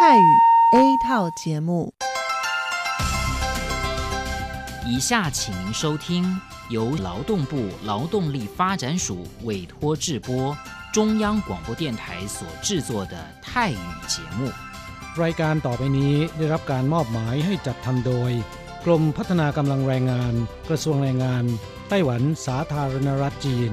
泰语 A 套节目。以下请您收听由劳动部劳动力发展署委托制播、中央广播电台所制作的泰语节目。 รายการต่อไปนี้ได้รับการมอบหมายให้จัดทำโดย กรมพัฒนากำลังแรงงาน กระทรวงแรงงาน ไต้หวันสาธารณรัฐจีน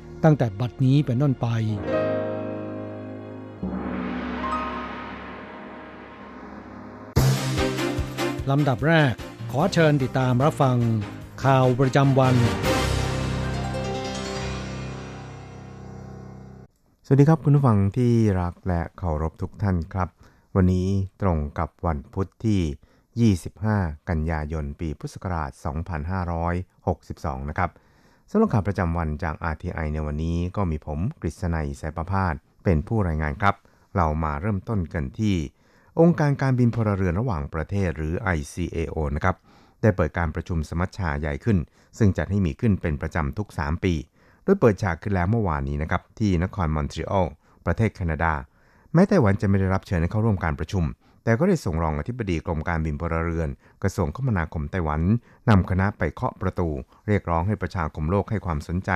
ตั้งแต่บัดนี้เป็นต้นไป ลำดับแรกขอเชิญติดตามรับฟัง ข่าวประจำวัน สวัสดีครับคุณผู้ฟังที่รักและเคารพทุกท่านครับ วันนี้ตรงกับวันพุทธที่ 25 กันยายน ปีพุทธศักราช 2562 นะครับ สำหรับข่าวประจำวันจาก RTI ในวันนี้ก็มีผมกฤษณัยสายประพาสเป็นผู้รายงานครับ เรามาเริ่มต้นกันที่ องค์การการบินพลเรือนระหว่างประเทศหรือ ICAO นะครับได้เปิดการประชุมสมัชชาใหญ่ขึ้น ซึ่งจัดให้มีขึ้นเป็นประจำทุก 3 ปี โดยเปิดฉากขึ้นแล้วเมื่อวานนี้นะครับที่นครมอนทรีออลประเทศแคนาดา แม้ไต้หวันจะไม่ได้รับเชิญให้เข้าร่วมการประชุม แต่ก็ได้ส่งรองอธิบดีกรมการบินพลเรือน กระทรวงคมนาคมไต้หวันนำคณะไปเคาะประตู เรียกร้องให้ประชาคมโลกให้ความสนใจ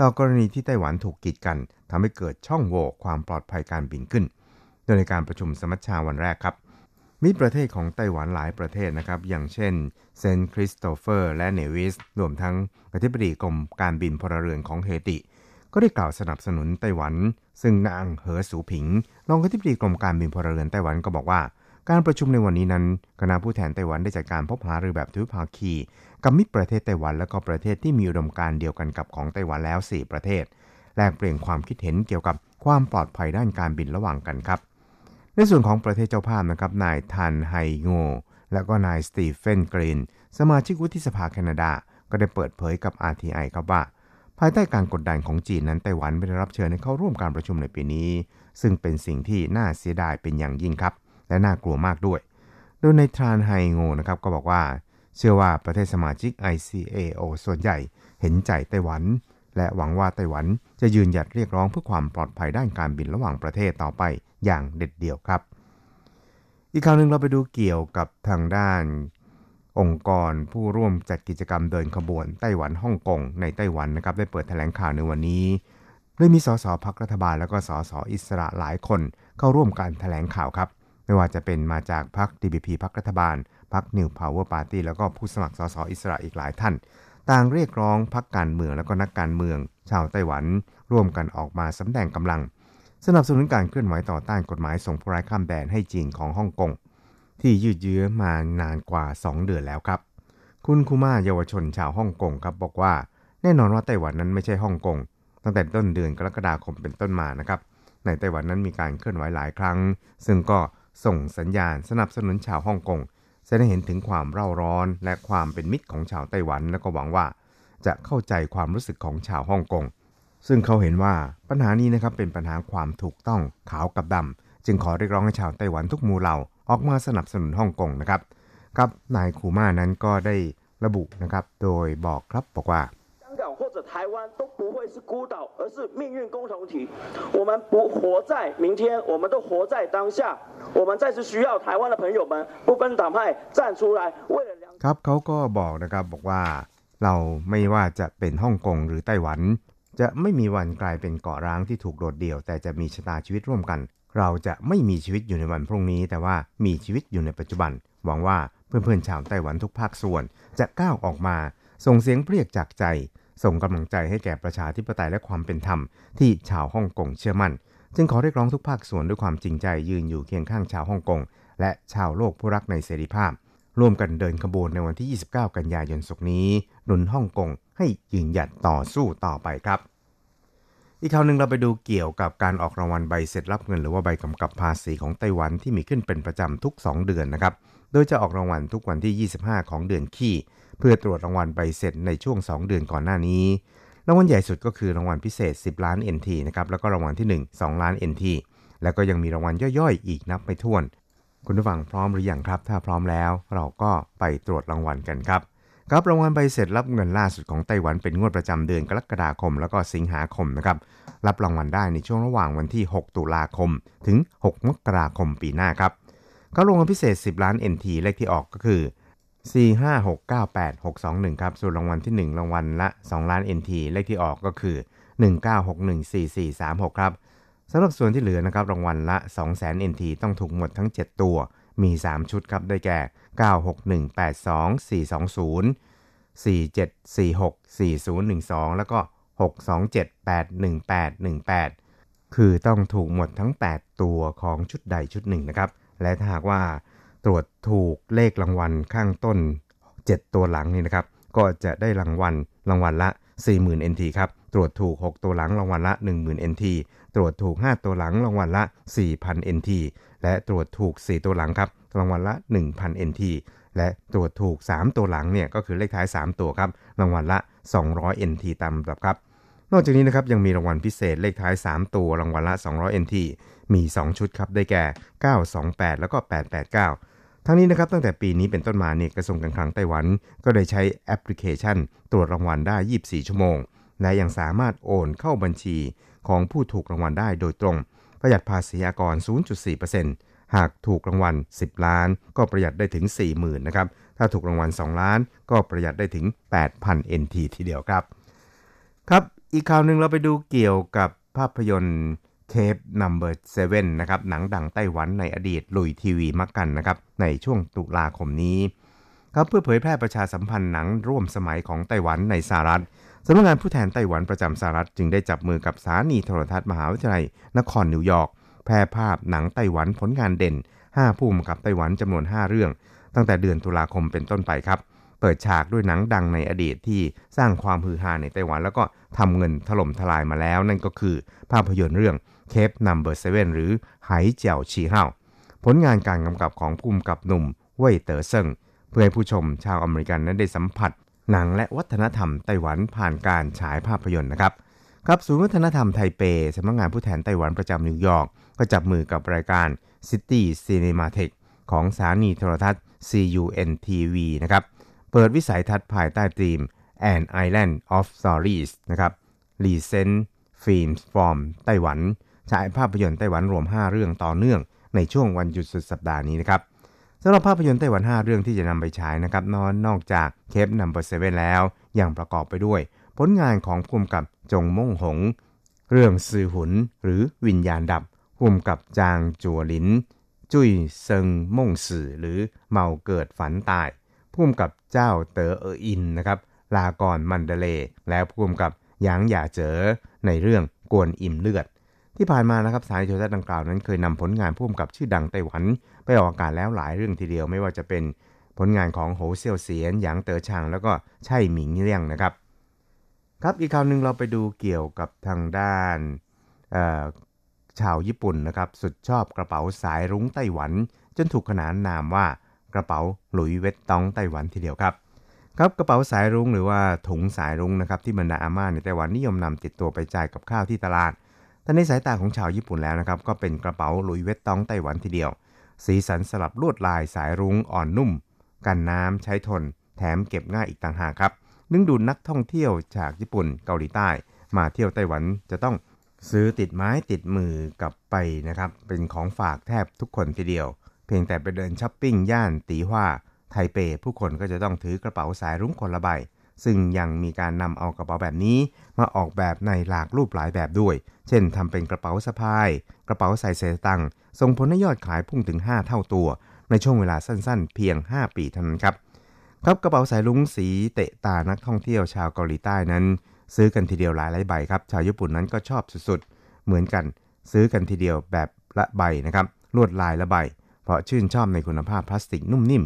ต่อกรณีที่ไต้หวันถูกกีดกันทำให้เกิดช่องโหว่ความปลอดภัยการบินขึ้น โดยในการประชุมสมัชชาวันแรกครับมีประเทศของไต้หวันหลายประเทศนะครับ อย่างเช่นเซนต์คริสโตเฟอร์และเนวิสรวมทั้งอธิบดีกรมการบินพลเรือนของเฮติ ก็ได้กล่าวสนับสนุนไต้หวัน ซึ่งนางเหอสูผิงรองอธิบดีกรมการบินพลเรือนไต้หวันก็บอกว่า การประชุมในวันนี้นั้น คณะผู้แทนไต้หวันได้จัดการพบหารือแบบทวิภาคี กับมิตรประเทศไต้หวันและก็ประเทศที่มีอุดมการเดียวกันกับของไต้หวันแล้ว 4 ประเทศ แลกเปลี่ยนความคิดเห็นเกี่ยวกับความปลอดภัยด้านการบินระหว่างกันครับ ในส่วนของประเทศเจ้าภาพนะครับ นายทันไฮโงและก็นายสตีเฟนกรีน สมาชิกวุฒิสภาแคนาดา ก็ได้เปิดเผยกับ RTI ครับว่า ภายใต้การกดดันของจีนนั้นไต้หวันไม่ได้รับเชิญให้เข้าร่วมการประชุมในปีนี้ ซึ่งเป็นสิ่งที่น่าเสียดายเป็นอย่างยิ่งครับ และน่ากลัวมากด้วย โดยในทรานไฮโงนะครับก็บอกว่า เชื่อว่าประเทศสมาชิก ICAO ส่วนใหญ่เห็นใจไต้หวัน และหวังว่าไต้หวันจะยืนหยัดเรียกร้องเพื่อความปลอดภัยด้านการบินระหว่างประเทศต่อไปอย่างเด็ดเดี่ยวครับ อีกคราวหนึ่งเราไปดูเกี่ยวกับทางด้านองค์กรผู้ร่วมจัดกิจกรรมเดินขบวนไต้หวันฮ่องกงในไต้หวันนะครับได้เปิดแถลงข่าวในวันนี้โดยมีสสพักรัฐบาลและก็สสอิสระหลายคนเข้าร่วมการแถลงข่าวครับ ไม่ว่าจะเป็นมาจากพรรค DPP พรรครัฐบาลพรรค New Power Party แล้วก็ผู้สมัครสสอิสระอีกหลายท่าน ต่างเรียกร้องพรรคการเมืองและก็นักการเมือง ชาวไต้หวัน ร่วมกันออกมาสำแดงกำลัง สนับสนุนการเคลื่อนไหวต่อต้านกฎหมายส่งผู้ร้ายข้ามแดนให้จีนของฮ่องกงที่ยืดเยื้อมานานกว่า 2 เดือนแล้วครับ คุณคูมาเยาวชนชาวฮ่องกงครับบอกว่า แน่นอนว่าไต้หวันนั้นไม่ใช่ฮ่องกงตั้งแต่ต้นเดือนกรกฎาคมเป็นต้นมานะครับในไต้หวันนั้นมีการเคลื่อนไหวหลายครั้ง ซึ่งก็ ส่งสัญญาณสนับสนุนชาวฮ่องกงแสดงเห็นถึงความเร่าร้อนและความเป็นมิตรของชาวไต้หวันและก็หวังว่า จะเข้าใจความรู้สึกของชาวฮ่องกงซึ่งเขาเห็นว่าปัญหานี้นะครับเป็นปัญหาความถูกต้องขาวกับดำจึงขอเรียกร้องให้ชาวไต้หวันทุกหมู่เหล่าออกมาสนับสนุนฮ่องกงนะครับครับนายคูมานั้นก็ได้ระบุนะครับ โดยบอกครับบอกว่า 或者台湾都不会是孤岛，而是命运共同体。我们不活在明天，我们都活在当下。我们再次需要台湾的朋友们不分党派站出来，为了良。 ครับเขาก็บอกนะครับบอกว่า เราไม่ว่าจะเป็นฮ่องกงหรือไต้หวัน จะไม่มีวันกลายเป็นเกาะร้างที่ถูกโดดเดี่ยว แต่จะมีชะตาชีวิตร่วมกัน เราจะไม่มีชีวิตอยู่ในวันพรุ่งนี้ แต่ว่ามีชีวิตอยู่ในปัจจุบัน หวังว่าเพื่อนๆชาวไต้หวันทุกภาคส่วน จะก้าวออกมา ส่งเสียงเรียกจากใจ ส่งกำลังใจให้แก่ประชาธิปไตยและความเป็นธรรมที่ชาวฮ่องกงเชื่อมั่น จึงขอเรียกร้องทุกภาคส่วนด้วยความจริงใจยืนอยู่เคียงข้างชาวฮ่องกงและชาวโลกผู้รักในเสรีภาพ ร่วมกันเดินขบวนในวันที่ 29 กันยายนศกนี้หนุนฮ่องกงให้ยืนหยัดต่อสู้ต่อไปครับอีกข่าวหนึ่งเราไปดูเกี่ยวกับการออกรางวัลใบเสร็จรับเงินหรือว่าใบกำกับภาษีของไต้หวันที่มีขึ้นเป็นประจำทุก 2 เดือนนะครับ โดยจะออกรางวัลทุกวันที่ 25 ของเดือนขี้ เพื่อตรวจรางวัลใบเสร็จในช่วง 2 เดือนก่อนหน้านี้ รางวัลใหญ่สุดก็คือรางวัลพิเศษ 10 ล้าน NT นะครับ แล้วก็รางวัลที่ 1 2 ล้าน NT แล้วก็ยังมีรางวัลย่อยๆ อีกนับไม่ถ้วน คุณผู้ฟังพร้อมหรือยังครับ ถ้าพร้อมแล้ว เราก็ไปตรวจรางวัลกันครับครับรางวัลใบเสร็จรับเงินล่าสุดของไต้หวันเป็นงวดประจำเดือนกรกฎาคม แล้วก็สิงหาคมนะครับรับรางวัลได้ในช่วงระหว่างวันที่ 6 ตุลาคม ถึง 6 มกราคมปีหน้าครับก็รางวัลพิเศษ 10 ล้าน NT เลขที่ออกก็คือ 45698 6 2 1 ครับ ส่วนรางวัลที่ 1 รางวัลละ 2 ล้าน NT เลขที่ออกก็คือ 19614436 ครับสำหรับส่วนที่เหลือนะครับรางวัลละ 200,000 NT ต้องถูกหมดทั้ง 7 ตัว มี 3 ชุดครับ ได้แก่ 96182 420 4746 4012 แล้วก็ 627811818 คือต้องถูกหมดทั้ง 8 ตัวของชุดใดชุดหนึ่งนะครับ และถ้าหากว่า ตรวจถูกเลขรางวัลข้างต้น 7 ตัวหลังนี่นะครับ ก็จะได้รางวัลรางวัลละ 40,000 NT ครับ ตรวจถูก 6 ตัวหลังรางวัลละ 10,000 NT ตรวจถูก 5 ตัวหลังรางวัลละ 4,000 NT และตรวจถูก 4 ตัวหลังครับรางวัลละ 1,000 NT และตรวจถูก 3 ตัวหลังเนี่ยก็คือเลขท้าย 3 ตัวครับรางวัลละ 200 NT ตามลำดับครับ นอกจากนี้นะครับยังมีรางวัลพิเศษเลขท้าย 3 ตัวรางวัลละ 200 NT มี 2 ชุดครับได้แก่ 928 แล้วก็ 889 ทั้งนี้นะครับตั้งแต่ปีนี้เป็นต้นมาเนี่ยกระทรวงการคลังไต้หวัน ก็ได้ใช้แอปพลิเคชัน ตรวจรางวัลได้ 24 ชั่วโมง และยังสามารถโอนเข้าบัญชีของผู้ถูกรางวัลได้โดยตรง ประหยัดภาษีอากร 0.4%หากถูกรางวัล 10 ล้าน ก็ประหยัดได้ถึง 40,000นะครับถ้าถูกรางวัล 2 ล้าน ก็ประหยัดได้ถึง 8,000 NT ทีเดียวครับครับ อีกข่าวหนึ่งเราไปดูเกี่ยวกับภาพยนตร์เทป Number 7นะครับหนังดังไต้หวันในอดีตลุยทีวีมักกันนะครับในช่วงตุลาคมนี้ครับเพื่อเผยแพร่ประชาสัมพันธ์หนังร่วมสมัยของไต้หวันในสหรัฐสำนักงานผู้แทนไต้หวันประจำสหรัฐจึงได้จับมือกับสถานีโทรทัศน์มหาวิทยาลัยนครนิวยอร์กแพร่ภาพหนังไต้หวันผลงานเด่น 5 ผู้กำกับไต้หวันจำนวน 5 เรื่อง ตั้งแต่เดือนตุลาคมเป็นต้นไปครับ เปิดฉากด้วยหนังดังในอดีตที่สร้างความฮือฮาในไต้หวัน แล้วก็ทำเงินถล่มทลายมาแล้ว นั่นก็คือภาพยนตร์เรื่องเคปนัมเบอร์เซเว่นหรือไหเจียวชีเฮาผลงานการกำกับของผู้กำกับหนุ่มเว่ยเต๋อเซิงเพื่อให้ผู้ชมชาวอเมริกันนั้นได้สัมผัส หนังและวัฒนธรรมไต้หวันผ่านการฉายภาพยนตร์นะครับครับศูนย์วัฒนธรรมไทเปสำนักงานผู้แทนไต้หวันประจำนิวยอร์กก็จับมือกับรายการ City Cinematheque ของสถานีโทรทัศน์ CUNTV นะครับ เปิดวิสัยทัศน์ภายใต้ธีม An Island of Stories นะครับ Recent Films from Taiwan ฉายภาพยนตร์ไต้หวันรวม 5 เรื่องต่อเนื่องในช่วงวันหยุดสุดสัปดาห์นี้นะครับสำหรับภาพยนตร์ไต้หวัน 5 เรื่องที่จะนำไปฉายนะครับนอนนอกจาก Cape Number Seven แล้วยังประกอบไปด้วย ผลงานของผู้กำกับจงม่งหง เรื่อง失魂หรือวิญญาณดับผู้กำกับจางจัวหลิน 醉生夢死หรือเมาเกิดฝันตาย ผู้กำกับเจ้าเต๋อเอออินนะครับลากรมันเดเล แล้วภูมิกับหยางหย่าเจ๋อในเรื่องกวนอิ่มเลือด ที่ผ่านมานะครับสายโทรทัศน์ดังกล่าวนั้นเคยนำผลงานผู้กำกับชื่อดังไต้หวัน ไปออกอากาศแล้วหลายเรื่องทีเดียวไม่ว่าจะเป็นผลงานของโหเซียวเสียนหยางเต๋อชางแล้วก็ไช่หมิงเลี่ยงนะครับ ครับอีกคราวหนึ่งเราไปดูเกี่ยวกับทางด้านชาวญี่ปุ่นนะครับสุดชอบกระเป๋าสายรุ้งไต้หวัน จนถูกขนานนามว่า กระเป๋าหลุยเวตตองไต้หวันทีเดียวครับครับกระเป๋าสายรุ้งหรือว่าถุงสายรุ้งนะครับที่บรรดาอาม่าในไต้หวันนิยมนำติดตัวไปจ่ายกับข้าวที่ตลาด แต่ในสายตาของชาวญี่ปุ่นแล้วนะครับก็เป็นกระเป๋าหลุยเวตตองไต้หวันทีเดียว สีสันสลับลวดลายสายรุ้งอ่อนนุ่ม กันน้ำใช้ทน แถมเก็บง่ายอีกต่างหากครับดึงดูดนักท่องเที่ยวจากญี่ปุ่นเกาหลีใต้ มาเที่ยวไต้หวันจะต้องซื้อติดไม้ติดมือกลับไปนะครับเป็นของฝากแทบทุกคนทีเดียว เพียงแต่ไปเดินช้อปปิ้งย่านตีหว่าไทเปผู้คนก็จะต้องถือกระเป๋าสายรุ้งคนละใบ ซึ่งยังมีการนำเอากระเป๋าแบบนี้มาออกแบบในหลากรูปหลายแบบด้วย เช่นทำเป็นกระเป๋าสะพาย กระเป๋าใส่เศษตังส่งผลให้ยอดขายพุ่งถึง 5 เท่าตัว ในช่วงเวลาสั้นๆ เพียง 5 ปีเท่านั้นครับครับกระเป๋าสายรุ้งสีเตะตานักท่องเที่ยวชาวเกาหลีใต้นั้น ซื้อกันทีเดียวหลายหลายใบครับ ชาวญี่ปุ่นนั้นก็ชอบสุดๆ เหมือนกัน ซื้อกันทีเดียวแบบละใบนะครับ ลวดลายละใบ เพราะชื่นชอบในคุณภาพพลาสติกนุ่มนิ่ม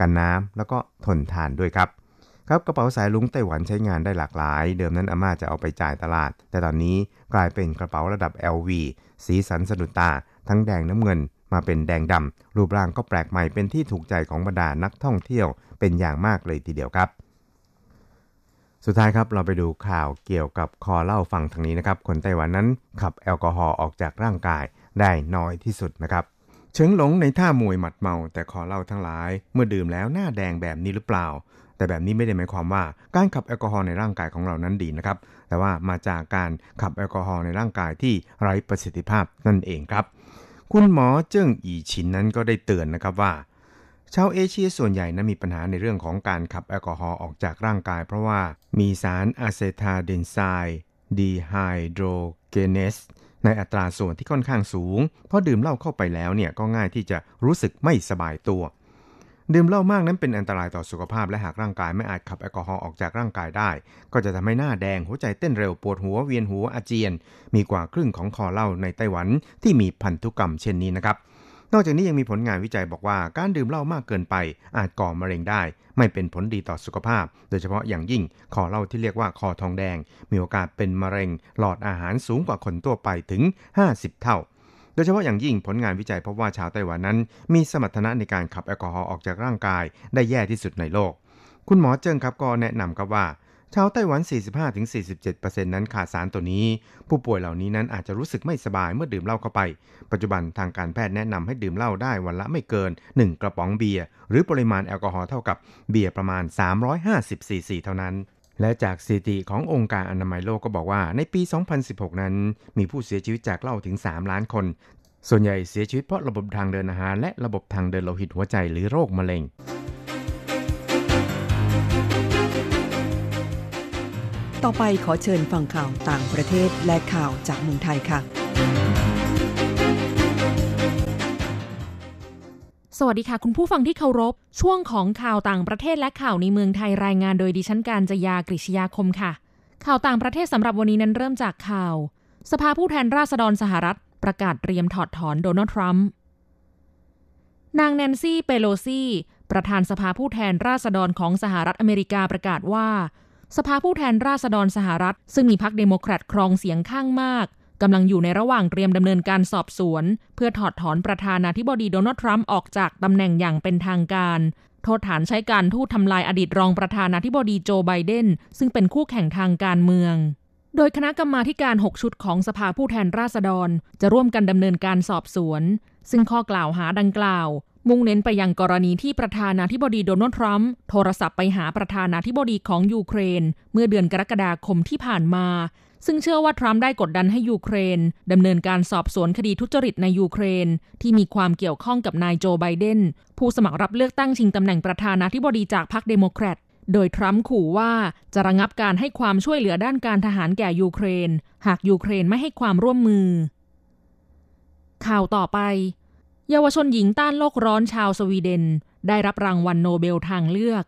กันน้ำแล้วก็ทนทานด้วยครับ ครับกระเป๋าสายลุงไต้หวันใช้งานได้หลากหลาย เดิมนั้นอาม่าจะเอาไปจ่ายตลาด แต่ตอนนี้กลายเป็นกระเป๋าระดับ LV สีสันสะดุดตา ทั้งแดงน้ำเงินมาเป็นแดงดำรูปร่างก็แปลกใหม่เป็นที่ถูกใจของบรรดานักท่องเที่ยวเป็นอย่างมากเลยทีเดียวครับ สุดท้ายครับเราไปดูข่าวเกี่ยวกับคอเล่าฟังทางนี้นะครับ คนไต้หวันนั้นขับแอลกอฮอล์ออกจากร่างกายได้น้อยที่สุดนะครับ เฉิงหลงในท่ามวยหมัดเมา แต่ขอเล่าทั้งหลาย เมื่อดื่มแล้วหน้าแดงแบบนี้หรือเปล่า แต่แบบนี้ไม่ได้หมายความว่าการขับแอลกอฮอล์ในร่างกายของเรานั้นดีนะครับ แต่ว่ามาจากการขับแอลกอฮอล์ในร่างกายที่ไร้ประสิทธิภาพนั่นเองครับ คุณหมอเจิ้งอีชินนั้นก็ได้เตือนนะครับว่าชาวเอเชียส่วนใหญ่นั้นมีปัญหาในเรื่องของการขับแอลกอฮอล์ออกจากร่างกาย เพราะว่ามีสาร acetaldehyde dehydrogenase ในอัตราส่วนที่ค่อนข้างสูง เพราะดื่มเหล้าเข้าไปแล้วเนี่ยก็ง่ายที่จะรู้สึกไม่สบายตัว ดื่มเหล้ามากนั้นเป็นอันตรายต่อสุขภาพและหากร่างกายไม่อาจขับแอลกอฮอล์ออกจากร่างกายได้ ก็จะทำให้หน้าแดงหัวใจเต้นเร็วปวดหัวเวียนหัวอาเจียน มีกว่าครึ่งของคอเหล้าในไต้หวันที่มีพันธุกรรมเช่นนี้นะครับ นอกจากนี้ยังมีผลงานวิจัยบอกว่าการดื่มเหล้ามากเกินไป อาจก่อมะเร็งได้ ไม่เป็นผลดีต่อสุขภาพ โดยเฉพาะอย่างยิ่งคอเหล้าที่เรียกว่าคอทองแดง มีโอกาสเป็นมะเร็ง หลอดอาหารสูงกว่าคนทั่วไปถึง 50 เท่า โดยเฉพาะอย่างยิ่งผลงานวิจัยพบว่าชาวไต้หวันนั้น มีสมรรถนะในการขับแอลกอฮอล์ออกจากร่างกาย ได้แย่ที่สุดในโลก คุณหมอเจิ้งครับก็แนะนำครับว่า ชาวไต้หวัน 45-47%นั้นขาดสารตัวนี้ ผู้ป่วยเหล่านี้นั้นอาจจะรู้สึกไม่สบายเมื่อดื่มเหล้าเข้าไป ปัจจุบันทางการแพทย์แนะนำให้ดื่มเหล้าได้วันละไม่เกิน 1 กระป๋องเบียร์ หรือปริมาณแอลกอฮอล์เท่ากับเบียร์ประมาณ 350ซีซีเท่านั้นและจากสถิติขององค์การอนามัยโลกก็บอกว่าในปี 2016 นั้น มีผู้เสียชีวิตจากเหล้าถึง 3 ล้านคน ส่วนใหญ่เสียชีวิตเพราะระบบทางเดินอาหาร และระบบทางเดินโลหิตหัวใจหรือโรคมะเร็ง ต่อไปขอเชิญฟังข่าวต่างประเทศและข่าวจากเมืองไทยค่ะ สวัสดีค่ะ คุณผู้ฟังที่เคารพ ช่วงของข่าวต่างประเทศและข่าวในเมืองไทยรายงานโดยดิฉันการจยากริชยาคมค่ะ ข่าวต่างประเทศสำหรับวันนี้นั้นเริ่มจากข่าว สภาผู้แทนราษฎรสหรัฐ ประกาศเตรียมถอดถอนโดนัลด์ทรัมป์นางแนนซี่เปโลซีประธานสภาผู้แทนราษฎรของสหรัฐอเมริกาประกาศว่า สภาผู้แทนราษฎรสหรัฐ ซึ่งมีพรรคเดโมแครตครองเสียงข้างมากกำลังอยู่ในระหว่างเตรียมดำเนินการสอบสวน เพื่อถอดถอนประธานาธิบดีโดนัลด์ทรัมป์ออกจากตำแหน่งอย่างเป็นทางการ โทษฐานใช้การทูตทำลายอดีตรองประธานาธิบดีโจไบเดนซึ่งเป็นคู่แข่งทางการเมือง โดยคณะกรรมการ 6 ชุดของสภาผู้แทนราษฎร จะร่วมกันดำเนินการสอบสวน ซึ่งข้อกล่าวหาดังกล่าว มุ่งเน้นไปยังกรณีที่ประธานาธิบดีโดนัลด์ทรัมป์โทรศัพท์ไปหาประธานาธิบดีของยูเครน เมื่อเดือนกรกฎาคมที่ผ่านมา ซึ่งเชื่อว่าทรัมป์ได้กดดันให้ยูเครนดำเนินการสอบสวนคดีทุจริตในยูเครน ที่มีความเกี่ยวข้องกับนายโจไบเดน ผู้สมัครรับเลือกตั้งชิงตำแหน่งประธานาธิบดีจากพรรคเดโมแครตโดยทรัมป์ขู่ว่าจะระงับการให้ความช่วยเหลือด้านการทหารแก่ยูเครน หากยูเครนไม่ให้ความร่วมมือ ข่าวต่อไป เยาวชนหญิงต้านโลกร้อนชาวสวีเดน ได้รับรางวัลโนเบลทางเลือก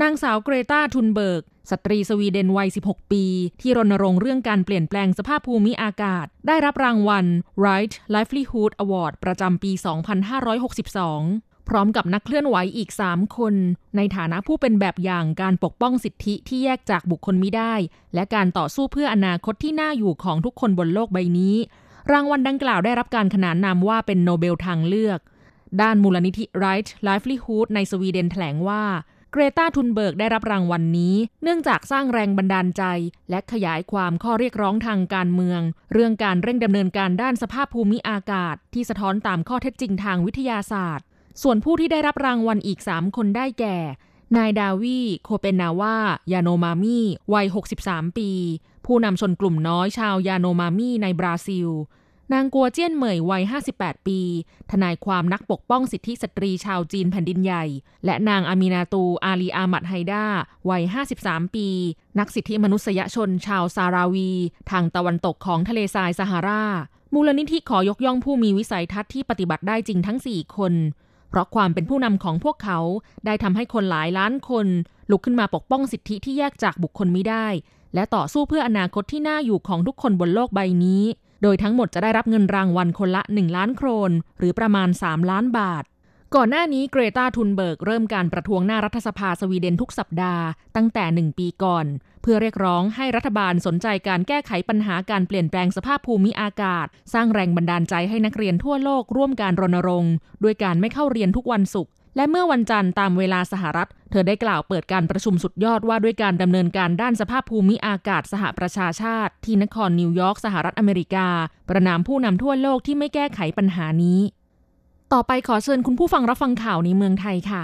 นางสาวเกรตาทุนเบิร์ก สตรีสวีเดนวัย 16 ปี ที่รณรงค์เรื่องการเปลี่ยนแปลงสภาพภูมิอากาศ ได้รับรางวัล Right Livelihood Award ประจำปี 2562 พร้อมกับนักเคลื่อนไหวอีก 3 คน ในฐานะผู้เป็นแบบอย่างการปกป้องสิทธิที่แยกจากบุคคลไม่ได้ และการต่อสู้เพื่ออนาคตที่น่าอยู่ของทุกคนบนโลกใบนี้ รางวัลดังกล่าวได้รับการขนานนามว่าเป็นโนเบลทางเลือก ด้านมูลนิธิ Right Livelihood ในสวีเดนแถลงว่าเกรตาทุนเบิร์กได้รับรางวัลนี้ เนื่องจากสร้างแรงบันดาลใจ และขยายความข้อเรียกร้องทางการเมือง เรื่องการเร่งดำเนินการด้านสภาพภูมิอากาศ ที่สะท้อนตามข้อเท็จจริงทางวิทยาศาสตร์ ส่วนผู้ที่ได้รับรางวัลอีก 3 คนได้แก่ นายดาวีโคเปนนาวายาโนมามีวัย 63 ปี ผู้นำชนกลุ่มน้อยชาวยาโนมามีในบราซิล นางกัวเจี้ยนเหมยวัย 58 ปี ทนายความนักปกป้องสิทธิสตรีชาวจีนแผ่นดินใหญ่ และนางอามินาตู อาลีอามัดไฮด้า วัย 53 ปี นักสิทธิมนุษยชนชาวซาราวี ทางตะวันตกของทะเลทรายซาฮารา มูลนิธิขอยกย่องผู้มีวิสัยทัศน์ที่ปฏิบัติได้จริงทั้ง 4 คน เพราะความเป็นผู้นำของพวกเขาได้ทำให้คนหลายล้านคน ลุกขึ้นมาปกป้องสิทธิที่แยกจากบุคคลไม่ได้ และต่อสู้เพื่ออนาคตที่น่าอยู่ของทุกคนบนโลกใบนี้ โดยทั้งหมดจะได้รับเงินรางวัลคนละ 1 ล้านโครน หรือประมาณ 3 ล้านบาท ก่อนหน้านี้เกรตาทุนเบิร์กเริ่มการประท้วงหน้ารัฐสภาสวีเดนทุกสัปดาห์ตั้งแต่ 1 ปีก่อน เพื่อเรียกร้องให้รัฐบาลสนใจการแก้ไขปัญหาการเปลี่ยนแปลงสภาพภูมิอากาศ สร้างแรงบันดาลใจให้นักเรียนทั่วโลกร่วมการรณรงค์ ด้วยการไม่เข้าเรียนทุกวันศุกร์ และเมื่อวันจันทร์ตามเวลาสหรัฐ เธอได้กล่าวเปิดการประชุมสุดยอดว่าด้วยการดำเนินการด้านสภาพภูมิอากาศสหประชาชาติ ที่นครนิวยอร์กสหรัฐอเมริกา ประนามผู้นำทั่วโลกที่ไม่แก้ไขปัญหานี้ ต่อไปขอเชิญคุณผู้ฟังรับฟังข่าวในเมืองไทยค่ะ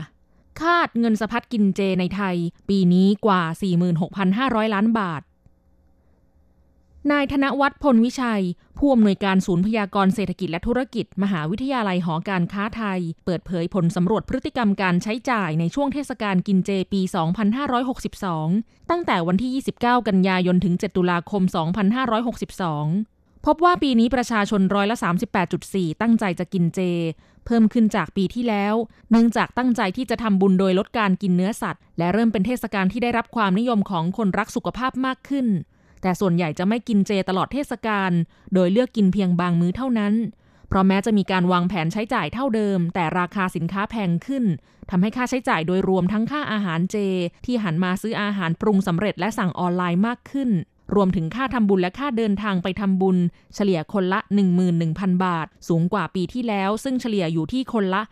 คาดเงินสะพัดกินเจในไทย ปีนี้กว่า 46,500 ล้านบาท นายธนวัฒน์พลวิชัย ผู้อำนวยการศูนย์พยากรเศรษฐกิจและธุรกิจ มหาวิทยาลัยหอการค้าไทย เปิดเผยผลสำรวจพฤติกรรมการใช้จ่ายในช่วงเทศกาลกินเจปี 2562 ตั้งแต่วันที่ 29 กันยายนถึง 7 ตุลาคม 2562 พบว่าปีนี้ประชาชนร้อยละ 38.4 ตั้งใจจะกินเจ เพิ่มขึ้นจากปีที่แล้ว เนื่องจากตั้งใจที่จะทำบุญโดยลดการกินเนื้อสัตว์ และเริ่มเป็นเทศกาลที่ได้รับความนิยมของคนรักสุขภาพมากขึ้น แต่ส่วนใหญ่จะไม่กินเจตลอดเทศกาล โดยเลือกกินเพียงบางมื้อเท่านั้น เพราะแม้จะมีการวางแผนใช้จ่ายเท่าเดิม แต่ราคาสินค้าแพงขึ้นทำให้ค่าใช้จ่ายโดยรวมทั้งค่าอาหารเจ ที่หันมาซื้ออาหารปรุงสำเร็จและสั่งออนไลน์มากขึ้น รวมถึงค่าทำบุญและค่าเดินทางไปทำบุญ เฉลี่ยคนละ 11,000 บาท สูงกว่าปีที่แล้ว ซึ่งเฉลี่ยอยู่ที่คนละ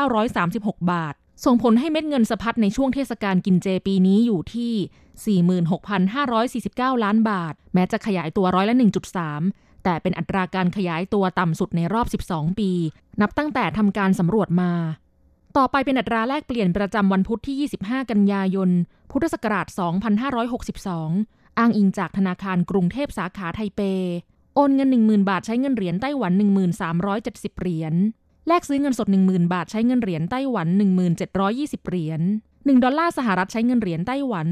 1936 บาทส่งผลให้เม็ดเงินสะพัดในช่วงเทศกาลกินเจปีนี้อยู่ที่ 46,549 ล้านบาท แม้จะขยายตัวร้อยละ 1.3 แต่เป็นอัตราการขยายตัวต่ำสุดในรอบ 12 ปี นับตั้งแต่ทำการสำรวจมา ต่อไปเป็นอัตราแลกเปลี่ยนประจำวันพุธที่ 25 กันยายน พุทธศักราช 2562 อ้างอิงจากธนาคารกรุงเทพสาขาไทเป โอนเงิน 10,000 บาทใช้เงินเหรียญไต้หวัน 1370 เหรียญ แลกซื้อเงินสด 10,000 บาทใช้เงินเหรียญไต้หวัน 1720 เหรียญ 1 ดอลลาร์สหรัฐใช้เงินเหรียญไต้หวัน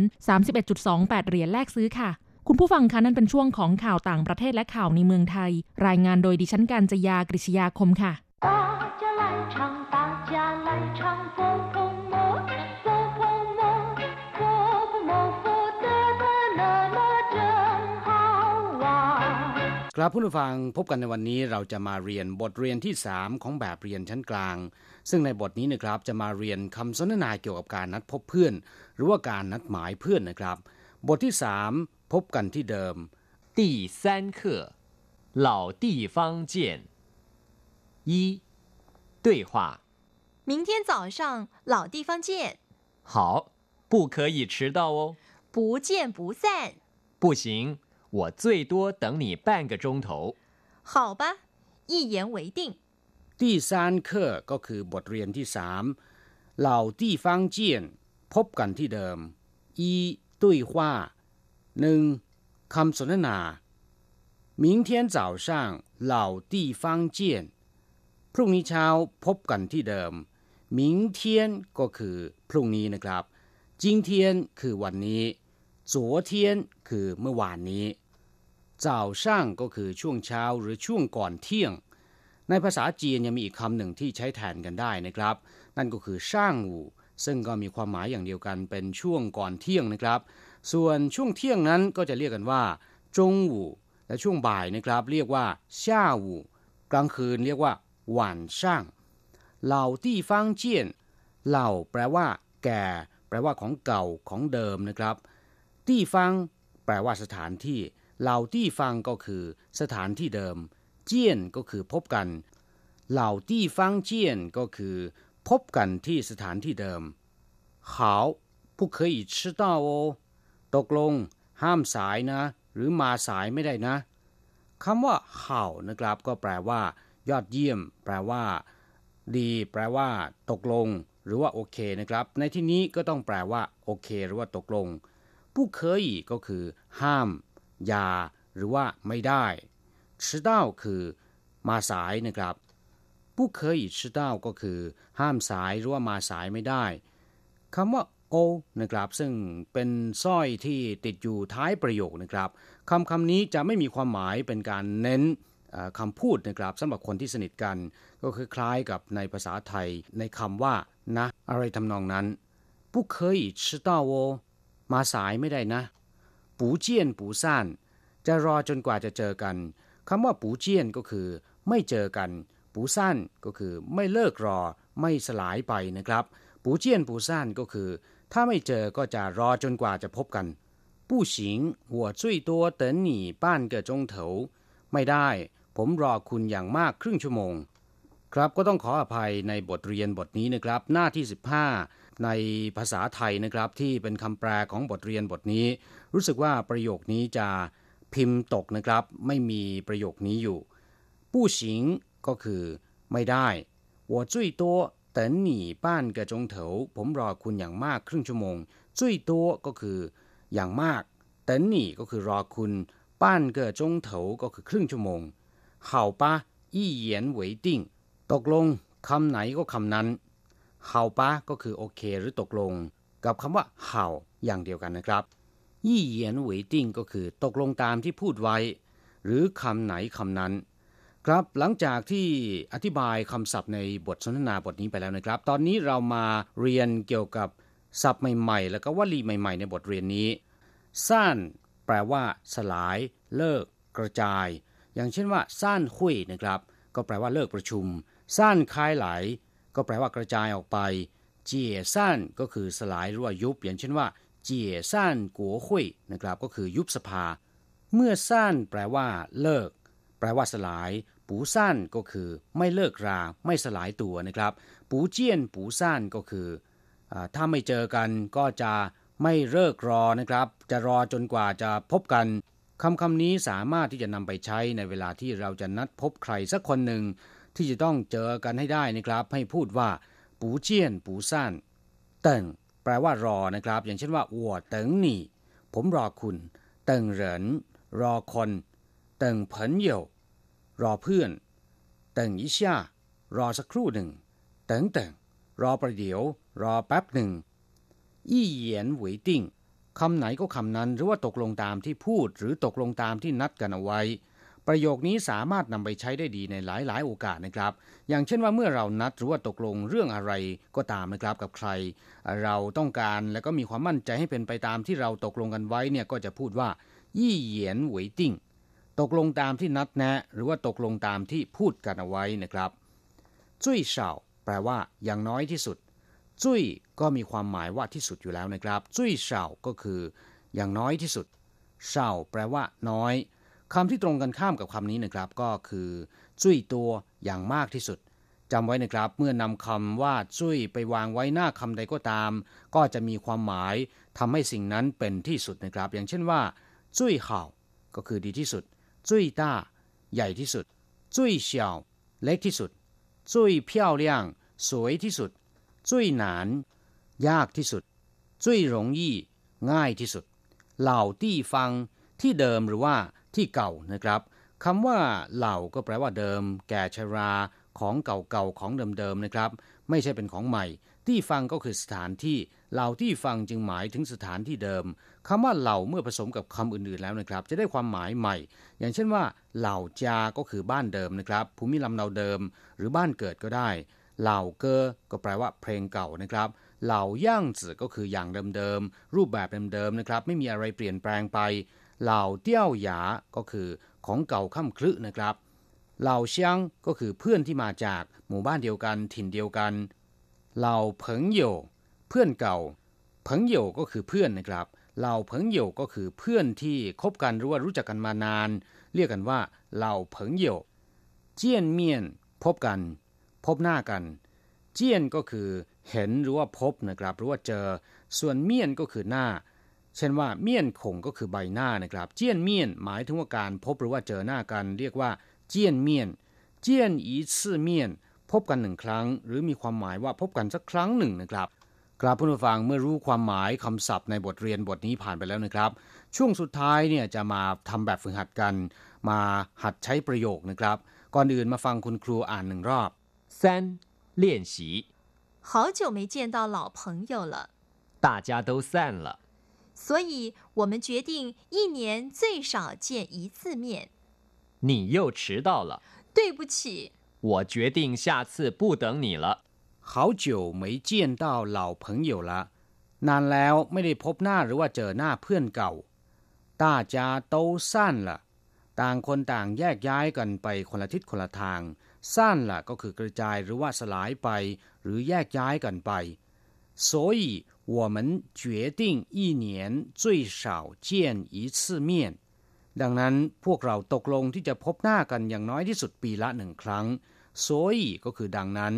31.28 เหรียญแลกซื้อค่ะ คุณผู้ฟังคะนั่นเป็นช่วงของข่าวต่างประเทศและข่าวในเมืองไทย รายงานโดยดิฉันการจยากริชยาคมค่ะครับผู้ฟังพบกันในวันนี้เราจะมาเรียนบทเรียนที่ 3 ของแบบเรียนชั้นกลาง ซึ่งในบทนี้นะครับจะมาเรียนคำสนทนาเกี่ยวกับการนัดพบเพื่อน หรือว่าการนัดหมายเพื่อนนะครับ บทที่ 3 พบกันที่เดิม第三课老地方见一对话明天早上老地方见好不可以迟到哦不见不散不行我最多等你半个钟头。好吧，一言为定。 第三课ก็คือบทเรียนที่สามเหล่าที่ฟังเจียนพบกันที่เดิมอีตุ้ยว่าหนึ่งคำสนทนา明天早上老地方见พรุ่งนี้เช้าพบกันที่เดิม明天ก็คือพรุ่งนี้นะครับ今天คือวันนี้昨天คือเมื่อวานนี้จ้าช่างก็คือช่วงเช้าหรือช่วงก่อนเที่ยง ในภาษาจีนยังมีอีกคำหนึ่งที่ใช้แทนกันได้นะครับ นั่นก็คือช่างหูซึ่งก็มีความหมายอย่างเดียวกันเป็นช่วงก่อนเที่ยงนะครับ ส่วนช่วงเที่ยงนั้นก็จะเรียกกันว่าจงหูและช่วงบ่ายนะครับเรียกว่าช่าหูกลางคืนเรียกว่าหวานช่างเหล่าที่ฟังเจียนเหล่าแปลว่า แก่ แปลว่าของเก่าของเดิมนะครับที่ฟัง แปลว่าสถานที่เหล่าที่ฟังก็คือสถานที่เดิม เจียนก็คือพบกัน เหล่าที่ฟังเจียนก็คือ พบกันที่สถานที่เดิม好不可以迟到哦ตกลง ห้ามสายนะ หรือมาสายไม่ได้นะคำว่าเห่านะครับ ก็แปลว่า ยอดเยี่ยม แปลว่า ดี แปลว่า ตกลง หรือว่าโอเคนะครับ ในที่นี้ก็ต้องแปลว่า โอเค หรือว่าตกลงผู้เคยก็คือ ห้ามอย่าหรือว่าไม่ได้ 迟到คือ มาสายนะครับ不可以迟到ก็คือ ห้ามสายหรือว่ามาสายไม่ได้คำว่าโอนะครับ ซึ่งเป็นสร้อยที่ติดอยู่ท้ายประโยคนะครับคำคำนี้จะไม่มีความหมายเป็นการเน้นคำพูดนะครับสำหรับคนที่สนิทกัน ก็คือคล้ายกับในภาษาไทยในคำว่านะ อะไรทำนองนั้น不可以迟到哦มาสายไม่ได้นะปูเจียนปูซ่านจะรอจนกว่าจะเจอกัน คำว่าปูเจียนก็คือ ไม่เจอกัน ปูซ่านก็คือ ไม่เลิกรอ ไม่สลายไปนะครับ ปูเจียนปูซ่านก็คือ ถ้าไม่เจอก็จะรอจนกว่าจะพบกัน不行我最多等你半个钟头ไม่ได้ ผมรอคุณอย่างมากครึ่งชั่วโมง ครับก็ต้องขออภัยในบทเรียนบทนี้นะครับ หน้าที่ 15ในภาษาไทยนะครับที่เป็นคำแปลของบทเรียนบทนี้ รู้สึกว่าประโยคนี้จะ พิมพ์ตกนะครับ ไม่มีประโยคนี้อยู่ผู้หญิงก็คือ ไม่ได้我最多等你半个钟头ผมรอคุณอย่างมากครึ่งชั่วโมง最多ก็คือ อย่างมาก等你ก็คือรอคุณ半个钟头ก็คือครึ่งชั่วโมง好吧一言为定ตกลงคำไหนก็คำนั้นเฮาปะก็คือโอเคหรือตกลง กับคำว่าเฮาอย่างเดียวกันนะครับ ยี่เยียนเวยติ้งก็คือตกลงตามที่พูดไว้ หรือคำไหนคำนั้น ครับหลังจากที่อธิบายคำศัพท์ในบทสนทนาบทนี้ไปแล้วนะครับ ตอนนี้เรามาเรียนเกี่ยวกับศัพท์ใหม่ ๆ แล้วก็วลีใหม่ ๆ ในบทเรียนนี้ซ่านแปลว่า สลาย เลิก กระจาย อย่างเช่นว่าซ่านหุยนะครับ ก็แปลว่าเลิกประชุมซ่านคายไหล ก็แปลว่ากระจายออกไป เจี๋ยซ่านก็คือสลายหรือว่ายุบอย่างเช่นว่า เจี๋ยซ่านกัวหุยนะครับก็คือยุบสภา เมื่อซ่านแปลว่า เลิก แปลว่าสลาย ปูซ่านก็คือ ไม่เลิกรา ไม่สลายตัวนะครับ ปูเจียนปูซ่านก็คืออถ้าไม่เจอกันก็จะไม่เลิกรอนะครับ จะรอจนกว่าจะพบกันคำคำนี้สามารถที่จะนำไปใช้ในเวลาที่เราจะนัดพบใครสักคนหนึ่งที่จะต้องเจอกันให้ได้นะครับ ให้พูดว่า 不見不散 等 แปลว่ารอนะครับ อย่างเช่นว่า我等你 ผมรอคุณ等人 รอคน 等朋友 รอเพื่อน 等一下 รอสักครู่หนึ่ง 等等 รอประเดี๋ยว รอแป๊บหนึ่ง一言為定 คำไหนก็คำนั้นหรือว่าตกลงตามที่พูดหรือตกลงตามที่นัดกันเอาไว้ ประโยคนี้สามารถนำไปใช้ได้ดีในหลาย ๆ โอกาสนะครับ อย่างเช่นว่าเมื่อเรานัดหรือว่าตกลงเรื่องอะไรก็ตามนะครับกับใคร เราต้องการแล้วก็มีความมั่นใจให้เป็นไปตามที่เราตกลงกันไว้เนี่ยก็จะพูดว่า ยี่เหยียนหวยติ้งตกลงตามที่นัดแนะ หรือว่าตกลงตามที่พูดกันเอาไว้นะครับ จุ้ยเฉาแปลว่า อย่างน้อยที่สุด จุ้ยก็มีความหมายว่าที่สุดอยู่แล้วนะครับ จุ้ยเฉาก็คือ อย่างน้อยที่สุดเฉาแปลว่า น้อย คำที่ตรงกันข้ามกับคำนี้นะครับ ก็คือจุ้ยตัวอย่างมากที่สุดจำไว้นะครับ เมื่อนำคำว่าจุ้ยไปวางไว้หน้าคำใดก็ตาม ก็จะมีความหมายทำให้สิ่งนั้นเป็นที่สุดนะครับ อย่างเช่นว่าจุ้ยเห่าก็คือดีที่สุดจุ้ยต้าใหญ่ที่สุดจุ้ยเฉียวเล็กที่สุดจุ้ยเพี้ยวเลี่ยงสวยที่สุดจุ้ยหนาน ยากที่สุดจุ้ยหลงยี่ ง่ายที่สุด เหล่าตี้ฟังที่เดิมหรือว่า ที่เก่านะครับคำว่าเหล่าก็แปลว่าเดิม แก่ชราของเก่าๆของเดิมๆนะครับ ไม่ใช่เป็นของใหม่ ที่ฟังก็คือสถานที่เหล่าที่ฟังจึงหมายถึงสถานที่เดิมคำว่าเหล่าเมื่อผสมกับคำอื่นๆแล้วนะครับ จะได้ความหมายใหม่ อย่างเช่นว่าเหล่าจาก็คือบ้านเดิมนะครับ ภูมิลำเนาเดิม หรือบ้านเกิดก็ได้ เหล่าเกอก็แปลว่าเพลงเก่านะครับ เหล่าย่างจือก็คืออย่างเดิมๆรูปแบบเดิมๆนะครับ ไม่มีอะไรเปลี่ยนแปลงไป เหล่าเตี้ยวหยาก็คือของเก่าค่ำคลึนะครับเหล่าเชียงก็คือเพื่อนที่มาจากหมู่บ้านเดียวกันถิ่นเดียวกันเหล่าเผิงโยเพื่อนเก่าเผิงโยก็คือเพื่อนนะครับเหล่าเผิงโยก็คือเพื่อนที่คบกันหรือว่ารู้จักกันมานาน เรียกกันว่าเหล่าเผิงโยเจียนเมียน พบกัน พบหน้ากัน เจียนก็คือเห็นหรือว่าพบนะครับ หรือว่าเจอ ส่วนเมียนก็คือหน้า เช่นว่าเมียนคงก็คือใบหน้านะครับ เจียนเมียนหมายถึงว่าการพบหรือว่าเจอหน้ากัน เรียกว่า เจียนเมียน เจียนอีซื่อเมียน พบกันหนึ่งครั้ง หรือมีความหมายว่าพบกันสักครั้งหนึ่งนะครับ ครับผู้ฟังเมื่อรู้ความหมายคำศัพท์ในบทเรียนบทนี้ผ่านไปแล้วนะครับ ช่วงสุดท้ายเนี่ยจะมาทำแบบฝึกหัดกัน มาหัดใช้ประโยคนะครับ ก่อนอื่นมาฟังคุณครูอ่านหนึ่งรอบ 三练习，好久没见到老朋友了，大家都散了， 所以我们决定一年最少见一次面。你又迟到了，对不起，我决定下次不等你了。好久没见到老朋友了นานแล้วไม่ได้พบหน้าหรือว่าเจอหน้าเพื่อนเก่า大家都散了ต่างคนต่างแยกย้ายกันไปคนละทิศคนละทางสั้นละก็คือกระจายหรือว่าสลายไป หรือแยกย้ายกันไป所以 我们决定一年最少见一次面ดังนั้นพวกเราตกลงที่จะพบหน้ากันอย่างน้อยที่สุดปีละหนึ่งครั้ง所以ก็คือดังนั้น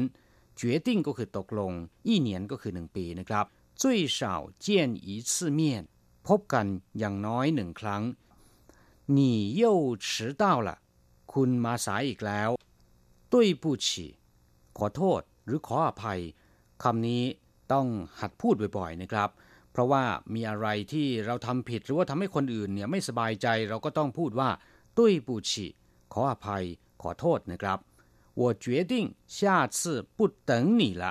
决定ก็คือตกลง一年ก็คือหนึ่งปีนะครับ最少见一次面พบกันอย่างน้อยหนึ่งครั้ง你又迟到了คุณมาสายอีกแล้ว对不起ขอโทษหรือขออภัยคำนี้ ต้องหัดพูดบ่อยๆนะครับ เพราะว่ามีอะไรที่เราทำผิดหรือว่าทำให้คนอื่นเนี่ยไม่สบายใจเราก็ต้องพูดว่า对不起ขออภัย ขอโทษนะครับ我决定下次不等你了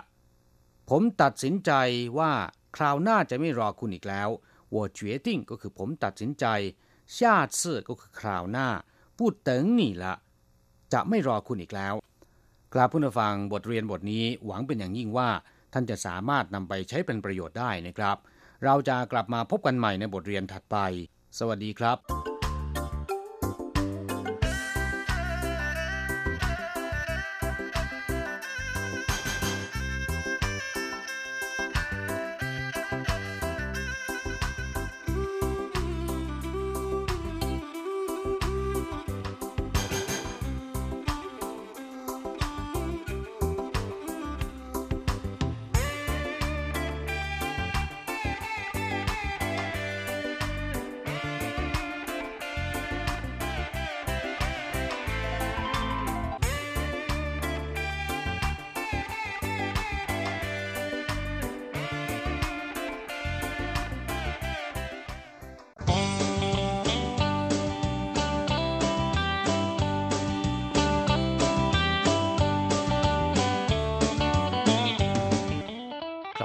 ผมตัดสินใจว่าคราวหน้าจะไม่รอคุณอีกแล้ว我决定ก็คือผมตัดสินใจ下次ก็คือคราวหน้า不等你了จะไม่รอคุณอีกแล้ว กราบผู้ฟังบทเรียนบทนี้หวังเป็นอย่างยิ่งว่า ท่านจะสามารถนำไปใช้เป็นประโยชน์ได้นะครับ เราจะกลับมาพบกันใหม่ในบทเรียนถัดไป สวัสดีครับ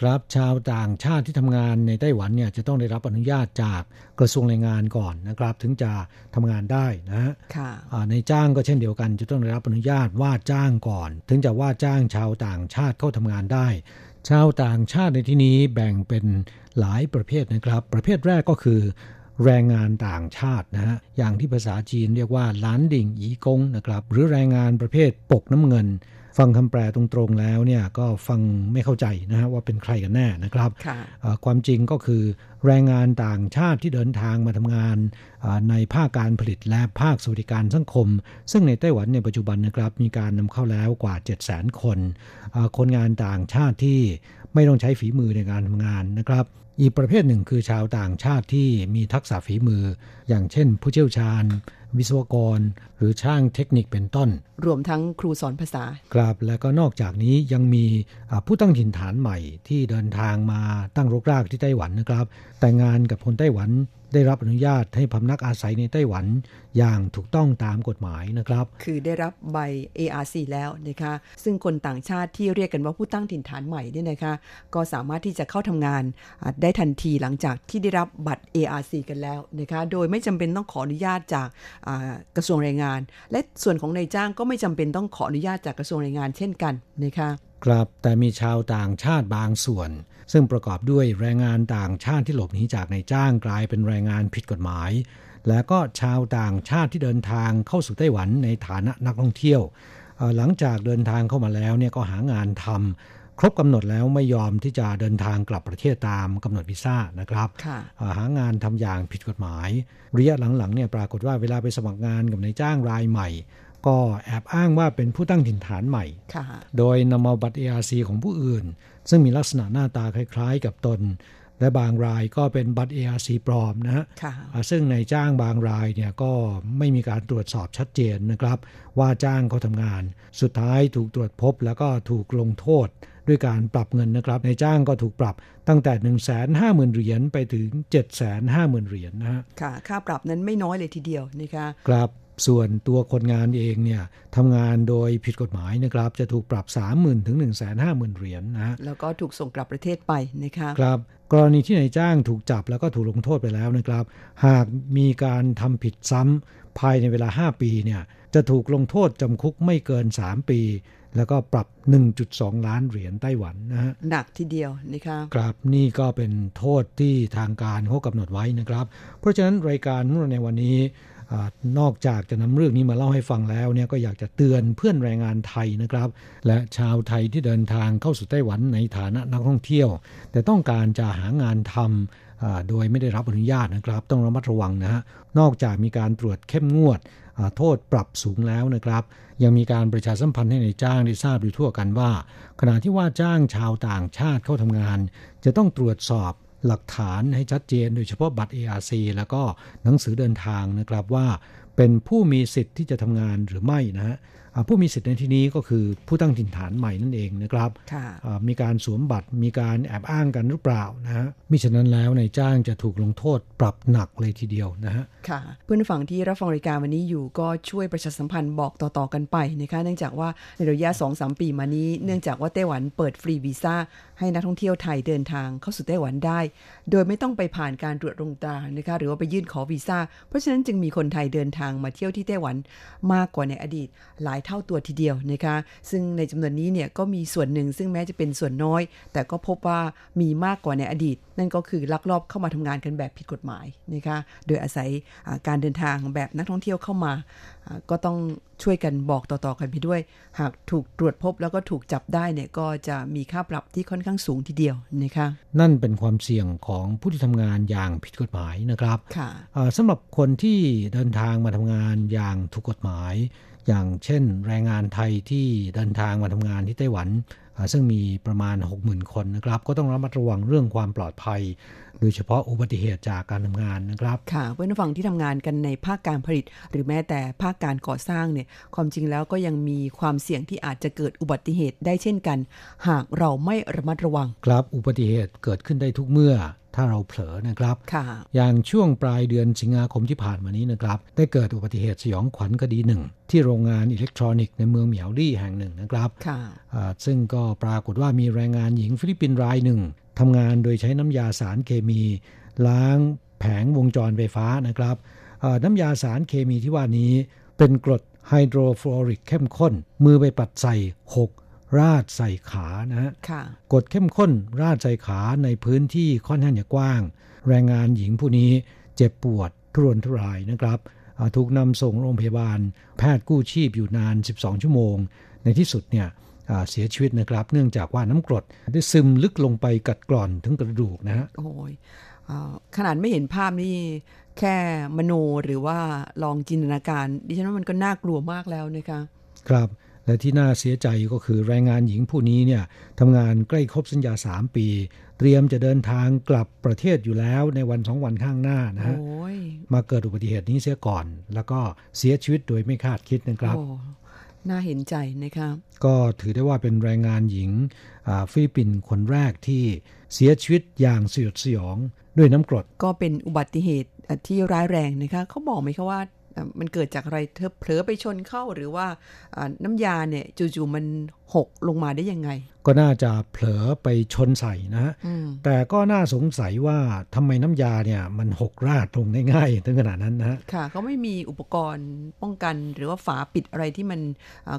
ครับชาวต่างชาติที่ทำงานในไต้หวันเนี่ยจะต้องได้รับอนุญาตจากกระทรวงแรงงานก่อนนะครับ ถึงจะทำงานได้นะฮะค่ะอ่าในจ้างก็เช่นเดียวกัน จะต้องได้รับอนุญาตว่าจ้างก่อน ถึงจะว่าจ้างชาวต่างชาติเข้าทำงานได้ ชาวต่างชาติในที่นี้แบ่งเป็นหลายประเภทนะครับ ประเภทแรกก็คือ แรงงานต่างชาตินะฮะอย่างที่ภาษาจีนเรียกว่าล้านดิ่งอีกงนะครับหรือแรงงานประเภทปกน้ำเงิน ฟังคำแปลตรงๆแล้วเนี่ยก็ฟังไม่เข้าใจนะฮะว่าเป็นใครกันแน่นะครับค่ะเอ่อความจริงก็คือแรงงานต่างชาติที่เดินทางมาทำงานเอ่อในภาคการผลิตและภาคสวัสดิการสังคม ซึ่งในไต้หวันในปัจจุบันนะครับมีการนำเข้าแล้วกว่า 7 0 0 0 0 0คนเอ่อคนงานต่างชาติที่ไม่ต้องใช้ฝีมือในการทำงานนะครับ อีกประเภทหนึ่งคือชาวต่างชาติที่มีทักษะฝีมือ อย่างเช่น ผู้เชี่ยวชาญ วิศวกร หรือช่างเทคนิคเป็นต้น รวมทั้งครูสอนภาษา ครับและก็นอกจากนี้ยังมีอ่าผู้ตั้งถิ่นฐานใหม่ที่เดินทางมาตั้งรกรากที่ไต้หวันนะครับ แต่งงานกับคนไต้หวันได้รับอนุญาตให้พำนักอาศัยในไต้หวันอย่างถูกต้องตามกฎหมายนะครับ คือได้รับใบ ARC แล้วนะคะ ซึ่งคนต่างชาติที่เรียกกันว่าผู้ตั้งถิ่นฐานใหม่เนี่ยนะคะ ก็สามารถที่จะเข้าทำงานอ่าได้ทันทีหลังจากที่ได้รับบัตร ARC กันแล้วนะคะ โดยไม่จำเป็นต้องขออนุญาตจากอ่ากระทรวงแรงงานและส่วนของนายจ้างก็ไม่จำเป็นต้องขออนุญาตจากกระทรวงแรงงานเช่นกันนะคะครับแต่มีชาวต่างชาติบางส่วน ซึ่งประกอบด้วยแรงงานต่างชาติที่หลบหนีจากนายจ้างกลายเป็นแรงงานผิดกฎหมาย และก็ชาวต่างชาติที่เดินทางเข้าสู่ไต้หวันในฐานะนักท่องเที่ยว หลังจากเดินทางเข้ามาแล้วเนี่ยก็หางานทำ ครบกำหนดแล้วไม่ยอมที่จะเดินทางกลับประเทศตามกำหนดวีซ่านะครับค่ะเอ่อหางานทำอย่างผิดกฎหมายระยะหลังๆเนี่ยปรากฏว่าเวลาไปสมัครงานกับนายจ้างรายใหม่ ก็แอบอ้างว่าเป็นผู้ตั้งถิ่นฐานใหม่ค่ะโดยนำเอาบัตร ARC ของผู้อื่น ซึ่งมีลักษณะหน้าตาคล้ายๆ กับตน และบางรายก็เป็นบัตร ARC ปลอมนะฮะค่ะอ่าซึ่งในายจ้างบางรายเนี่ยก็ไม่มีการตรวจสอบชัดเจนนะครับ ว่าจ้างเขาทำงาน สุดท้ายถูกตรวจพบแล้วก็ถูกลงโทษ ด้วยการปรับเงินนะครับในายจ้างก็ถูกปรับตั้งแต่ 1 5 0 0 0 0เหรียญไปถึง 7 5 0 0 0 0เหรียญนะฮะค่ะค่าปรับนั้นไม่น้อยเลยทีเดียวนะคะครับส่วนตัวคนงานเองเนี่ยทำงานโดยผิดกฎหมายนะครับจะถูกปรับ 30,000ถึง150,000 เหรียญนะฮะแล้วก็ถูกส่งกลับประเทศไปนะคะครับกรณีที่นายจ้างถูกจับแล้วก็ถูกลงโทษไปแล้วนะครับ หากมีการทำผิดซ้ำภายในเวลา 5 ปีเนี่ยจะถูกลงโทษจำคุกไม่เกิน 3 ปี แล้วก็ปรับ 1.2 ล้านเหรียญไต้หวันนะฮะหนักทีเดียวนะคะครับนี่ก็เป็นโทษที่ทางการเขากำหนดไว้นะครับ เพราะฉะนั้นรายการของเราในวันนี้อานอกจากจะนำเรื่องนี้มาเล่าให้ฟังแล้วเนี่ยก็อยากจะเตือนเพื่อนแรงงานไทยนะครับ และชาวไทยที่เดินทางเข้าสู่ไต้หวันในฐานะนักท่องเที่ยว แต่ต้องการจะหางานทำอ่าโดยไม่ได้รับอนุญาตนะครับ ต้องระมัดระวังนะฮะนอกจากมีการตรวจเข้มงวดอ่าโทษปรับสูงแล้วนะครับ ยังมีการประชาสัมพันธ์ให้ในจ้างได้ทราบอยู่ทั่วกันว่า ขณะที่ว่าจ้างชาวต่างชาติเข้าทำงาน จะต้องตรวจสอบหลักฐานให้ชัดเจน โดยเฉพาะบัตร ARC แล้วก็หนังสือเดินทางนะครับว่า เป็นผู้มีสิทธิ์ที่จะทำงานหรือไม่นะฮะผู้มีสิทธิ์ในที่นี้ก็คือผู้ตั้งถิ่นฐานใหม่นั่นเองนะครับค่ะอ่ามีการสวมบัตรมีการแอบอ้างกันหรือเปล่านะฮะมิฉะนั้นแล้วนายจ้างจะถูกลงโทษปรับหนักเลยทีเดียวนะฮะค่ะเพื่อนฝั่งที่รับฟังรายการวันนี้อยู่ก็ช่วยประชาสัมพันธ์บอกต่อๆกันไปนะคะเนื่องจากว่าในระยะ2-3ปีมานี้ เนื่องจากว่าไต้หวันเปิดฟรีวีซ่าให้นักท่องเที่ยวไทยเดินทางเข้าสู่ไต้หวันได้ โดยไม่ต้องไปผ่านการตรวจลงตรานะคะหรือว่าไปยื่นขอวีซ่าเพราะฉะนั้นจึงมีคนไทยเดินทางมาเที่ยวที่ไต้หวันมากกว่าในอดีตหลายเท่าตัวทีเดียวนะคะ ซึ่งในจำนวนนี้เนี่ยก็มีส่วนหนึ่งซึ่งแม้จะเป็นส่วนน้อย แต่ก็พบว่ามีมากกว่าในอดีต นั่นก็คือลักลอบเข้ามาทำงานกันแบบผิดกฎหมายนะคะโดยอาศัยการเดินทางแบบนักท่องเที่ยวเข้ามาก็ต้องช่วยกันบอกต่อๆกันไปด้วย หากถูกตรวจพบแล้วก็ถูกจับได้เนี่ยก็จะมีค่าปรับที่ค่อนข้างสูงทีเดียวนะคะนั่นเป็นความเสี่ยงของผู้ที่ทำงานอย่างผิดกฎหมายนะครับค่ะอ่าสำหรับคนที่เดินทางมาทำงานอย่างถูกกฎหมายอย่างเช่น แรงงานไทยที่เดินทางมาทำงานที่ไต้หวัน ซึ่งมีประมาณ 60,000 คนนะครับ ก็ต้องระมัดระวังเรื่องความปลอดภัย โดยเฉพาะอุบัติเหตุจากการทำงานนะครับ ค่ะเพื่อนฝั่งที่ทำงานกันในภาคการผลิต หรือแม้แต่ภาคการก่อสร้างเนี่ยความจริงแล้วก็ยังมีความเสี่ยงที่อาจจะเกิดอุบัติเหตุได้เช่นกัน หากเราไม่ระมัดระวัง ครับอุบัติเหตุเกิดขึ้นได้ทุกเมื่อ ถ้าเราเผลอนะครับค่ะอย่างช่วงปลายเดือนสิงหาคมที่ผ่านมานี้นะครับ ได้เกิดอุบัติเหตุสยองขวัญคดีหนึ่ง ที่โรงงานอิเล็กทรอนิกส์ในเมืองเหมียวลี่แห่งหนึ่งนะครับค่ะซึ่งก็ปรากฏว่ามีแรงงานหญิงฟิลิปปินส์รายหนึ่งทำงานโดยใช้น้ำยาสารเคมี ล้างแผงวงจรไฟฟ้านะครับน้ำยาสารเคมีที่ว่านี้เป็นกรดไฮโดรฟลูออริกเข้มข้น มือไปปัดใส่6 ราดใส่ขานะฮะกดเข้มข้นราดใส่ขาในพื้นที่ค่อนข้างจะกว้าง แรงงานหญิงผู้นี้เจ็บปวดทุรนทุรายนะครับ ถูกนำส่งโรงพยาบาล แพทย์กู้ชีพอยู่นาน 12 ชั่วโมง ในที่สุดเนี่ยเสียชีวิตนะครับ เนื่องจากว่าน้ำกรดได้ซึมลึกลงไปกัดกร่อนถึงกระดูกนะฮะโอ้ยขนาดไม่เห็นภาพนี่แค่มโนหรือว่าลองจินตนาการ ดิฉันว่ามันก็น่ากลัวมากแล้วนะคะครับ และที่น่าเสียใจก็คือแรงงานหญิงผู้นี้เนี่ยทำงานใกล้ครบสัญญา 3 ปี เตรียมจะเดินทางกลับประเทศอยู่แล้วในวันสองวันข้างหน้านะฮะมาเกิดอุบัติเหตุนี้เสียก่อน แล้วก็เสียชีวิตโดยไม่คาดคิดนะครับน่าเห็นใจนะคะก็ถือได้ว่าเป็นแรงงานหญิงฟิลิปปินส์คนแรกที่เสียชีวิตอย่างสยดสยองด้วยน้ำกรด ก็เป็นอุบัติเหตุที่ร้ายแรงนะคะเขาบอกไหมคะว่า มันเกิดจากอะไรเธอเผลอไปชนเข้าหรือว่าน้ำยาเนี่ยจู่ๆมันหกลงมาได้ยังไง ก็น่าจะเผลอไปชนใส่นะฮะแต่ก็น่าสงสัยว่าทำไมน้ำยาเนี่ยมันหกราดลงได้ง่ายถึงขนาดนั้นนะค่ะเขาไม่มีอุปกรณ์ป้องกันหรือว่าฝาปิดอะไรที่มัน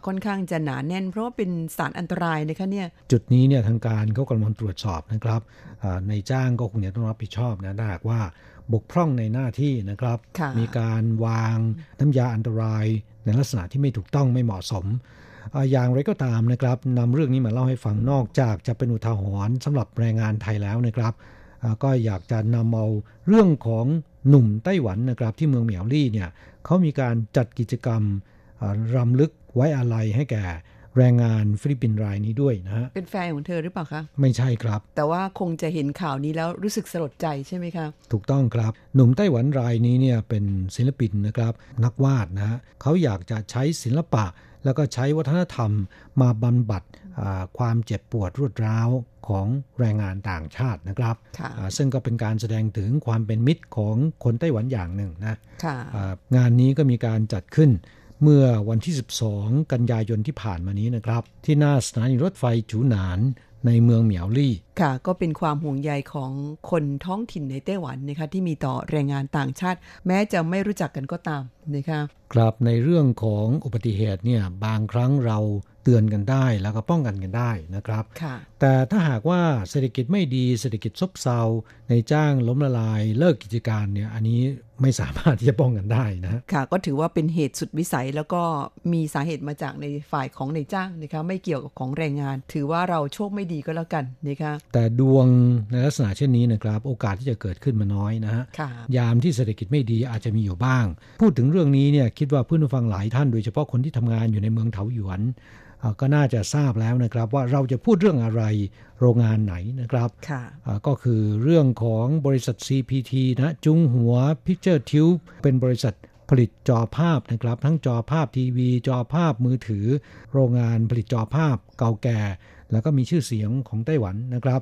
ค่อนข้างจะหนาแน่น เพราะว่าเป็นสารอันตรายนะคะเนี่ยจุดนี้เนี่ยทางการเขากำลังตรวจสอบนะครับในจ้างก็คงจะต้องรับผิดชอบนะถ้าหากว่า บกพร่องในหน้าที่นะครับ มีการวางน้ำยาอันตราย ในลักษณะที่ไม่ถูกต้องไม่เหมาะสม อย่างไรก็ตามนะครับนำเรื่องนี้มาเล่าให้ฟังนอกจากจะเป็นอุทาหรณ์สำหรับแรงงานไทยแล้วนะครับก็อยากจะนำเอาเรื่องของหนุ่มไต้หวันนะครับที่เมืองเหมียวลี่เนี่ยเขามีการจัดกิจกรรมรำลึกไว้อาลัยให้แก่ แรงงานฟิลิปปินส์รายนี้ด้วยนะฮะเป็นแฟนของเธอหรือเปล่าคะ ไม่ใช่ครับ แต่ว่าคงจะเห็นข่าวนี้แล้วรู้สึกสลดใจใช่ไหมคะถูกต้องครับ หนุ่มไต้หวันรายนี้เนี่ยเป็นศิลปินนะครับ นักวาดนะฮะเขาอยากจะใช้ศิลปะ แล้วก็ใช้วัฒนธรรมมาบำบัดความเจ็บปวดรวดร้าวของแรงงานต่างชาตินะครับ ซึ่งก็เป็นการแสดงถึงความเป็นมิตรของคนไต้หวันอย่างหนึ่งนะงานนี้ก็มีการจัดขึ้น เมื่อวันที่ 12 กันยายนที่ผ่านมานี้นะครับ ที่หน้าสถานีรถไฟจูหนานในเมืองเหมียวลี่ค่ะก็เป็นความห่วงใยของคนท้องถิ่นในไต้หวันนะคะที่มีต่อแรงงานต่างชาติ แม้จะไม่รู้จักกันก็ตามนะคะครับในเรื่องของอุบัติเหตุเนี่ยบางครั้งเราเตือนกันได้แล้วก็ป้องกันกันได้นะครับแต่ถ้าหากว่าเศรษฐกิจไม่ดีเศรษฐกิจซบเซาในจ้างล้มละลายเลิกกิจการเนี่ยอันนี้ไม่สามารถที่จะป้องกันได้นะค่ะก็ถือว่าเป็นเหตุสุดวิสัยแล้วก็มีสาเหตุมาจากในฝ่ายของในจ้างนะคะไม่เกี่ยวกับของแรงงาน ถือว่าเราโชคไม่ดีก็แล้วกันนะคะแต่ดวงในลักษณะเช่นนี้นะครับ โอกาสที่จะเกิดขึ้นมาน้อยนะฮะยามที่เศรษฐกิจไม่ดีอาจจะมีอยู่บ้าง พูดถึงเรื่องนี้เนี่ยคิดว่าเพื่อนผู้ฟังหลายท่านโดยเฉพาะคนที่ทำงานอยู่ในเมืองเถาหยวนก็น่าจะทราบแล้วนะครับ ว่าเราจะพูดเรื่องอะไรโรงงานไหนนะครับก็คือเรื่องของบริษัท CPT นะจุงหัว Picture Tube เป็นบริษัทผลิตจอภาพนะครับ ทั้งจอภาพทีวี จอภาพมือถือ โรงงานผลิตจอภาพเก่าแก่ แล้วก็มีชื่อเสียงของไต้หวันนะครับ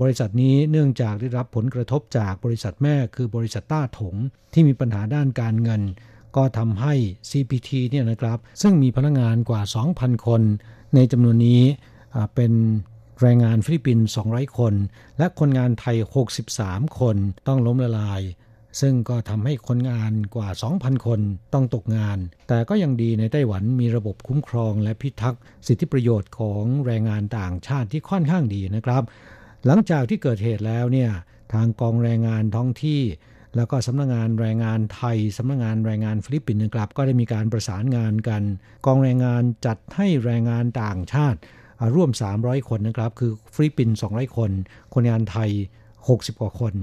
บริษัทนี้เนื่องจากได้รับผลกระทบจากบริษัทแม่คือบริษัทต้าถง ที่มีปัญหาด้านการเงิน ก็ทำให้ CPT เนี่ยนะครับ ซึ่งมีพนักงานกว่า 2,000 คน ในจำนวนนี้เป็นแรงงานฟิลิปปินส์200 คน และคนงานไทย 63 คนต้องล้มละลาย ซึ่งก็ทำให้คนงานกว่า 2,000 คนต้องตกงาน แต่ก็ยังดีในไต้หวันมีระบบคุ้มครองและพิทักษ์สิทธิประโยชน์ของแรงงานต่างชาติที่ค่อนข้างดีนะครับ หลังจากที่เกิดเหตุแล้วเนี่ยทางกองแรงงานท้องที่ แล้วก็สำนักงงานแรงงานไทยสำนักงงานแรงงานฟิลิปปินส์นะครับ ก็ได้มีการประสานงานกัน กองแรงงานจัดให้แรงงานต่างชาติร่วม 300 คนนะครับ คือฟิลิปปินส์200 คน คนงานไทย 60 กว่าคน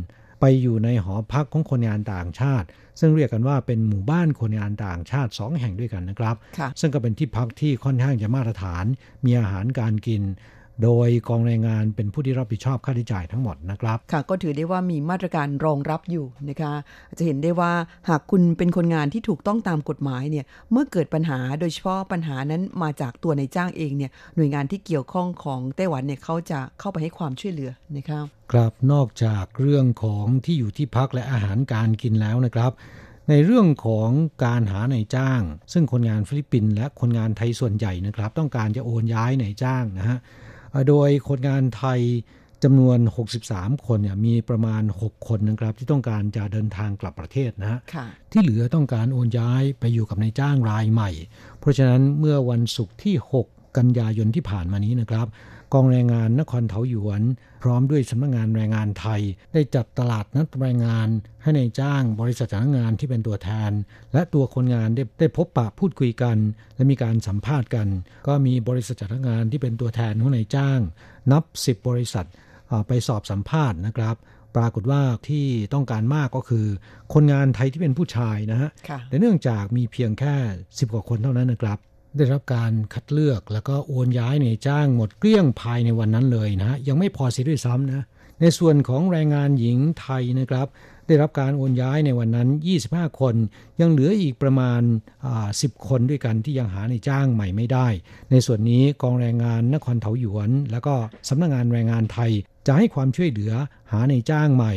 ไปอยู่ในหอพักของคนงานต่างชาติ ซึ่งเรียกกันว่าเป็นหมู่บ้านคนงานต่างชาติ 2 แห่งด้วยกันนะครับ ซึ่งก็เป็นที่พักที่ค่อนข้างจะมาตรฐาน มีอาหารการกิน โดยกองแรงงานเป็นผู้ที่รับผิดชอบค่าใช้จ่ายทั้งหมดนะครับ ค่ะ ก็ถือได้ว่ามีมาตรการรองรับอยู่นะคะ จะเห็นได้ว่าหากคุณเป็นคนงานที่ถูกต้องตามกฎหมายเนี่ย เมื่อเกิดปัญหาโดยเฉพาะปัญหานั้นมาจากตัวนายจ้างเองเนี่ย หน่วยงานที่เกี่ยวข้องของไต้หวันเนี่ยเขาจะเข้าไปให้ความช่วยเหลือนะครับ ครับ นอกจากเรื่องของที่อยู่ที่พักและอาหารการกินแล้วนะครับในเรื่องของการหานายจ้าง ซึ่งคนงานฟิลิปปินส์และคนงานไทยส่วนใหญ่นะครับ ต้องการจะโอนย้ายนายจ้างนะฮะ โดยคนงานไทยจำนวน 63 คนเนี่ยมีประมาณ 6 คนนะครับ ที่ต้องการจะเดินทางกลับประเทศนะฮะค่ะที่เหลือต้องการโอนย้ายไปอยู่กับนายจ้างรายใหม่ เพราะฉะนั้นเมื่อวันศุกร์ที่ 6 กันยายนที่ผ่านมานี้นะครับ กองแรงงานนครเทาหยวน พร้อมด้วยสำนักงานแรงงานไทย ได้จัดตลาดนัดแรงงาน ให้ในายจ้างบริษัทจ้างงานที่เป็นตัวแทน และตัวคนงานได้ได้พบปะพูดคุยกัน และมีการสัมภาษณ์กัน ก็มีบริษัทจ้างงานที่เป็นตัวแทนของนายจ้าง นับ 10 บริษัทอ่าไปสอบสัมภาษณ์นะครับปรากฏว่าที่ต้องการมากก็คือ คนงานไทยที่เป็นผู้ชายนะฮะค่ะแต่เนื่องจากมีเพียงแค่ 10 กว่าคนเท่านั้นนะครับ ได้รับการคัดเลือกแล้วก็โอนย้ายในจ้างหมดเกลี้ยงภายในวันนั้นเลยนะฮะยังไม่พอเสียด้วยซ้ำนะในส่วนของแรงงานหญิงไทยนะครับ ได้รับการโอนย้ายในวันนั้น 25 คน ยังเหลืออีกประมาณ 10 คนด้วยกันที่ยังหาในจ้างใหม่ไม่ได้ ในส่วนนี้กองแรงงานนครเถาหยวน แล้วก็สำนักงานแรงงานไทยจะให้ความช่วยเหลือหาในจ้างใหม่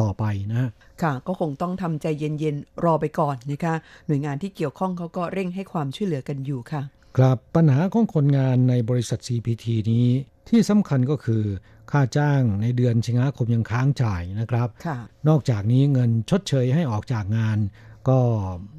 ต่อไปนะค่ะ ก็คงต้องทำใจเย็นๆ รอไปก่อนนะคะ หน่วยงานที่เกี่ยวข้องเขาก็เร่งให้ความช่วยเหลือกันอยู่ค่ะ ครับปัญหาของคนงานในบริษัท CPT นี้ที่สำคัญก็คือ ค่าจ้างในเดือนสิงหาคมยังค้างจ่ายนะครับค่ะนอกจากนี้เงินชดเชยให้ออกจากงาน ก็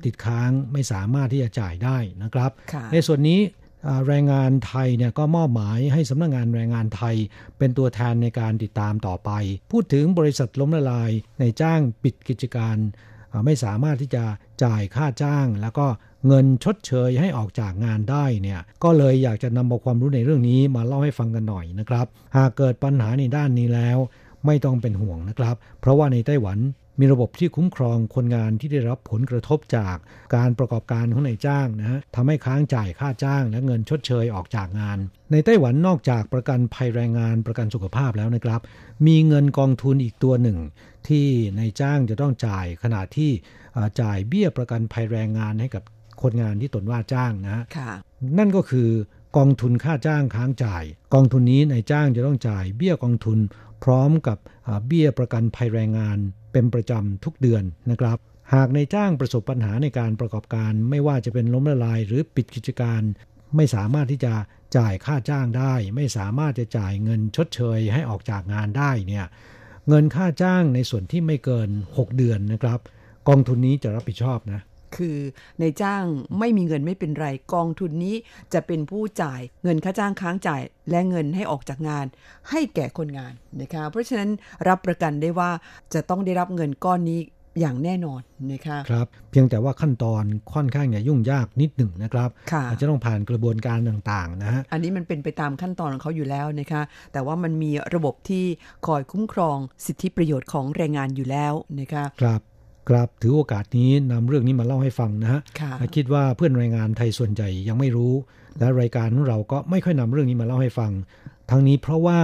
ติดค้างไม่สามารถที่จะจ่ายได้นะครับค่ะในส่วนนี้อ่า แรงงานไทยเนี่ยก็มอบหมายให้สำนักงานแรงงานไทย เป็นตัวแทนในการติดตามต่อไป พูดถึงบริษัทล้มละลายในจ้างปิดกิจการ ไม่สามารถที่จะจ่ายค่าจ้าง แล้วก็เงินชดเชยให้ออกจากงานได้เนี่ยก็เลยอยากจะนำเอาความรู้ในเรื่องนี้มาเล่าให้ฟังกันหน่อยนะครับ หากเกิดปัญหาในด้านนี้แล้ว ไม่ต้องเป็นห่วงนะครับ เพราะว่าในไต้หวัน มีระบบที่คุ้มครองคนงานที่ได้รับผลกระทบจากการประกอบการของนายจ้างนะฮะทำให้ค้างจ่ายค่าจ้าง และเงินชดเชยออกจากงาน ในไต้หวันนอกจากประกันภัยแรงงานประกันสุขภาพแล้วนะครับ มีเงินกองทุนอีกตัวหนึ่ง ที่นายจ้างจะต้องจ่ายขณะที่อ่าจ่ายเบี้ยประกันภัยแรงงานให้กับคนงานที่ตนว่าจ้างนะฮะค่ะนั่นก็คือกองทุนค่าจ้างค้างจ่าย กองทุนนี้นายจ้างจะต้องจ่ายเบี้ยกองทุน พร้อมกับอ่าเบี้ยประกันภัยแรงงาน เป็นประจำทุกเดือนนะครับ หากในจ้างประสบปัญหาในการประกอบการ ไม่ว่าจะเป็นล้มละลายหรือปิดกิจการ ไม่สามารถที่จะจ่ายค่าจ้างได้ ไม่สามารถจะจ่ายเงินชดเชยให้ออกจากงานได้เนี่ยเงินค่าจ้างในส่วนที่ไม่เกิน 6 เดือนนะครับ กองทุนนี้จะรับผิดชอบนะ คือในายจ้างไม่มีเงินไม่เป็นไรกองทุนนี้จะเป็นผู้จ่ายเงินค่าจ้างค้างจ่ายและเงินให้ออกจากงาน ให้แก่คนงานนะคะเพราะฉะนั้นรับประกันได้ว่าจะต้องได้รับเงินก้อนนี้อย่างแน่นอนนะคะครับ เพียงแต่ว่าขั้นตอนค่อนข้างจะยุ่งยากนิดหนึ่งนะครับค่ะอาจจะต้องผ่านกระบวนการต่างๆนะฮะอันนี้มันเป็นไปตามขั้นตอนของเขาอยู่แล้วนะคะแต่ว่ามันมีระบบที่คอยคุ้มครองสิทธิประโยชน์ของแรงงานอยู่แล้วนะคะครับ ครับถือโอกาสนี้นำเรื่องนี้มาเล่าให้ฟังนะฮะค่ะคิดว่าเพื่อนแรงงานไทยส่วนใหญ่ยังไม่รู้ และรายการของเราก็ไม่ค่อยนำเรื่องนี้มาเล่าให้ฟัง ทั้งนี้เพราะว่า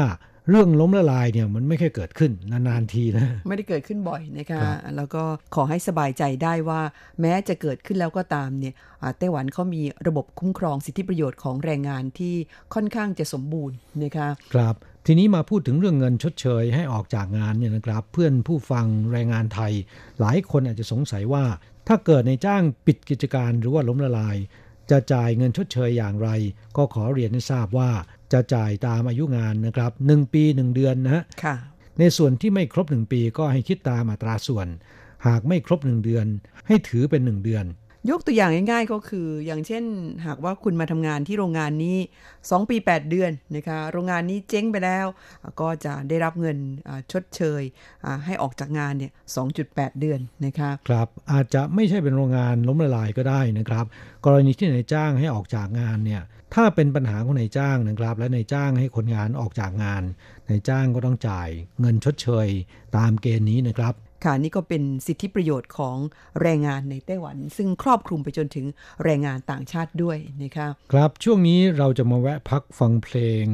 เรื่องล้มละลายเนี่ยมันไม่ค่อยเกิดขึ้นนานๆทีนะ ไม่ได้เกิดขึ้นบ่อยนะคะครับแล้วก็ขอให้สบายใจได้ว่า แม้จะเกิดขึ้นแล้วก็ตามเนี่ยอ่าไต้หวันเขามีระบบคุ้มครองสิทธิประโยชน์ของแรงงานที่ค่อนข้างจะสมบูรณ์นะคะครับ ทีนี้มาพูดถึงเรื่องเงินชดเชยให้ออกจากงานเนี่ยนะครับ เพื่อนผู้ฟังแรงงานไทย หลายคนอาจจะสงสัยว่า ถ้าเกิดในจ้างปิดกิจการหรือว่าล้มละลาย จะจ่ายเงินชดเชยอย่างไร ก็ขอเรียนให้ทราบว่าจะจ่ายตามอายุงานนะครับหนึ่งปี 1 เดือนนะฮะในส่วนที่ไม่ครบ 1 ปีก็ให้คิดตามอัตราส่วน หากไม่ครบ 1 เดือน ให้ถือเป็น 1 เดือน ยกตัวอย่างง่ายๆก็คือ อย่างเช่น หากว่าคุณมาทำงานที่โรงงานนี้ 2 ปี 8 เดือนนะคะโรงงานนี้เจ๊งไปแล้ว ก็จะได้รับเงินชดเชย ให้ออกจากงานเนี่ย2.8 เดือนนะคะครับอาจจะไม่ใช่เป็นโรงงานล้มละลายก็ได้นะครับ กรณีที่นายจ้างให้ออกจากงานเนี่ยถ้าเป็นปัญหาของนายจ้างนะครับ และนายจ้างให้คนงานออกจากงานนายจ้างก็ต้องจ่ายเงินชดเชย ตามเกณฑ์นี้นะครับ ค่ะนี่ก็เป็นสิทธิประโยชน์ของแรงงานในไต้หวัน ซึ่งครอบคลุมไปจนถึงแรงงานต่างชาติด้วยนะคะครับช่วงนี้เราจะมาแวะพักฟังเพลง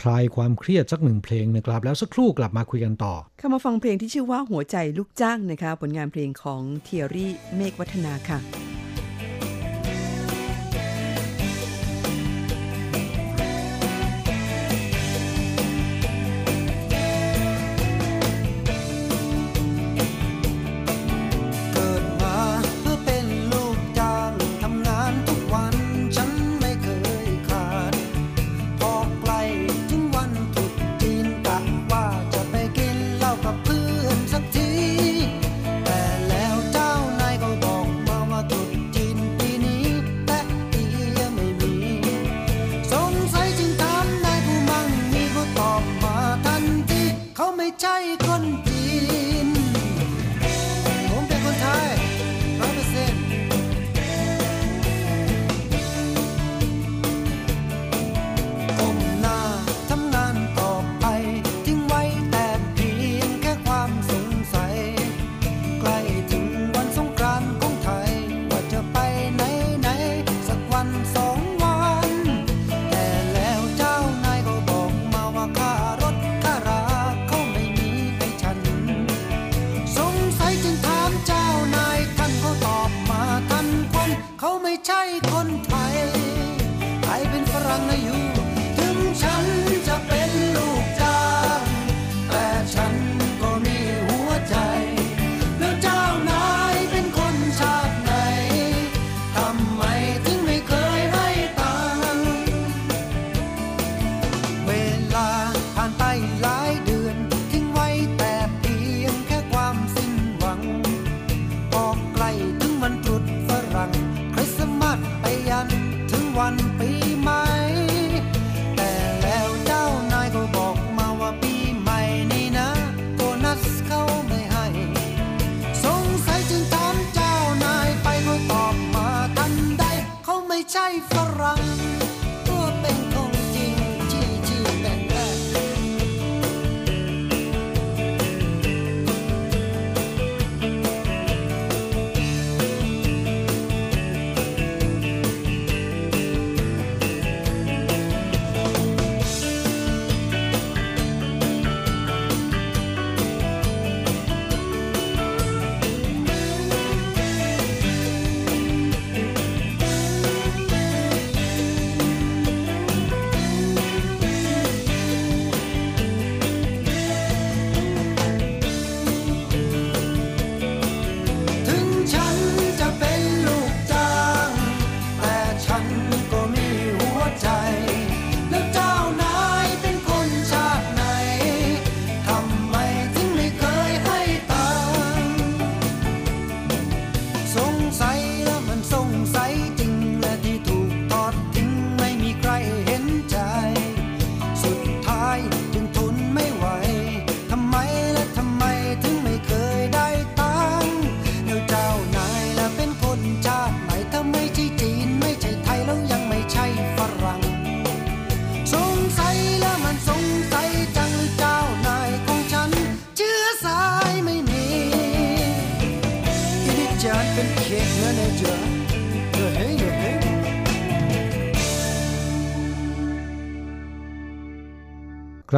คลายความเครียดสักหนึ่งเพลงนะครับ แล้วสักครู่กลับมาคุยกันต่อเข้ามาฟังเพลงที่ชื่อว่าหัวใจลูกจ้างนะคะ ผลงานเพลงของเทียรี่เมฆวัฒนาค่ะ one.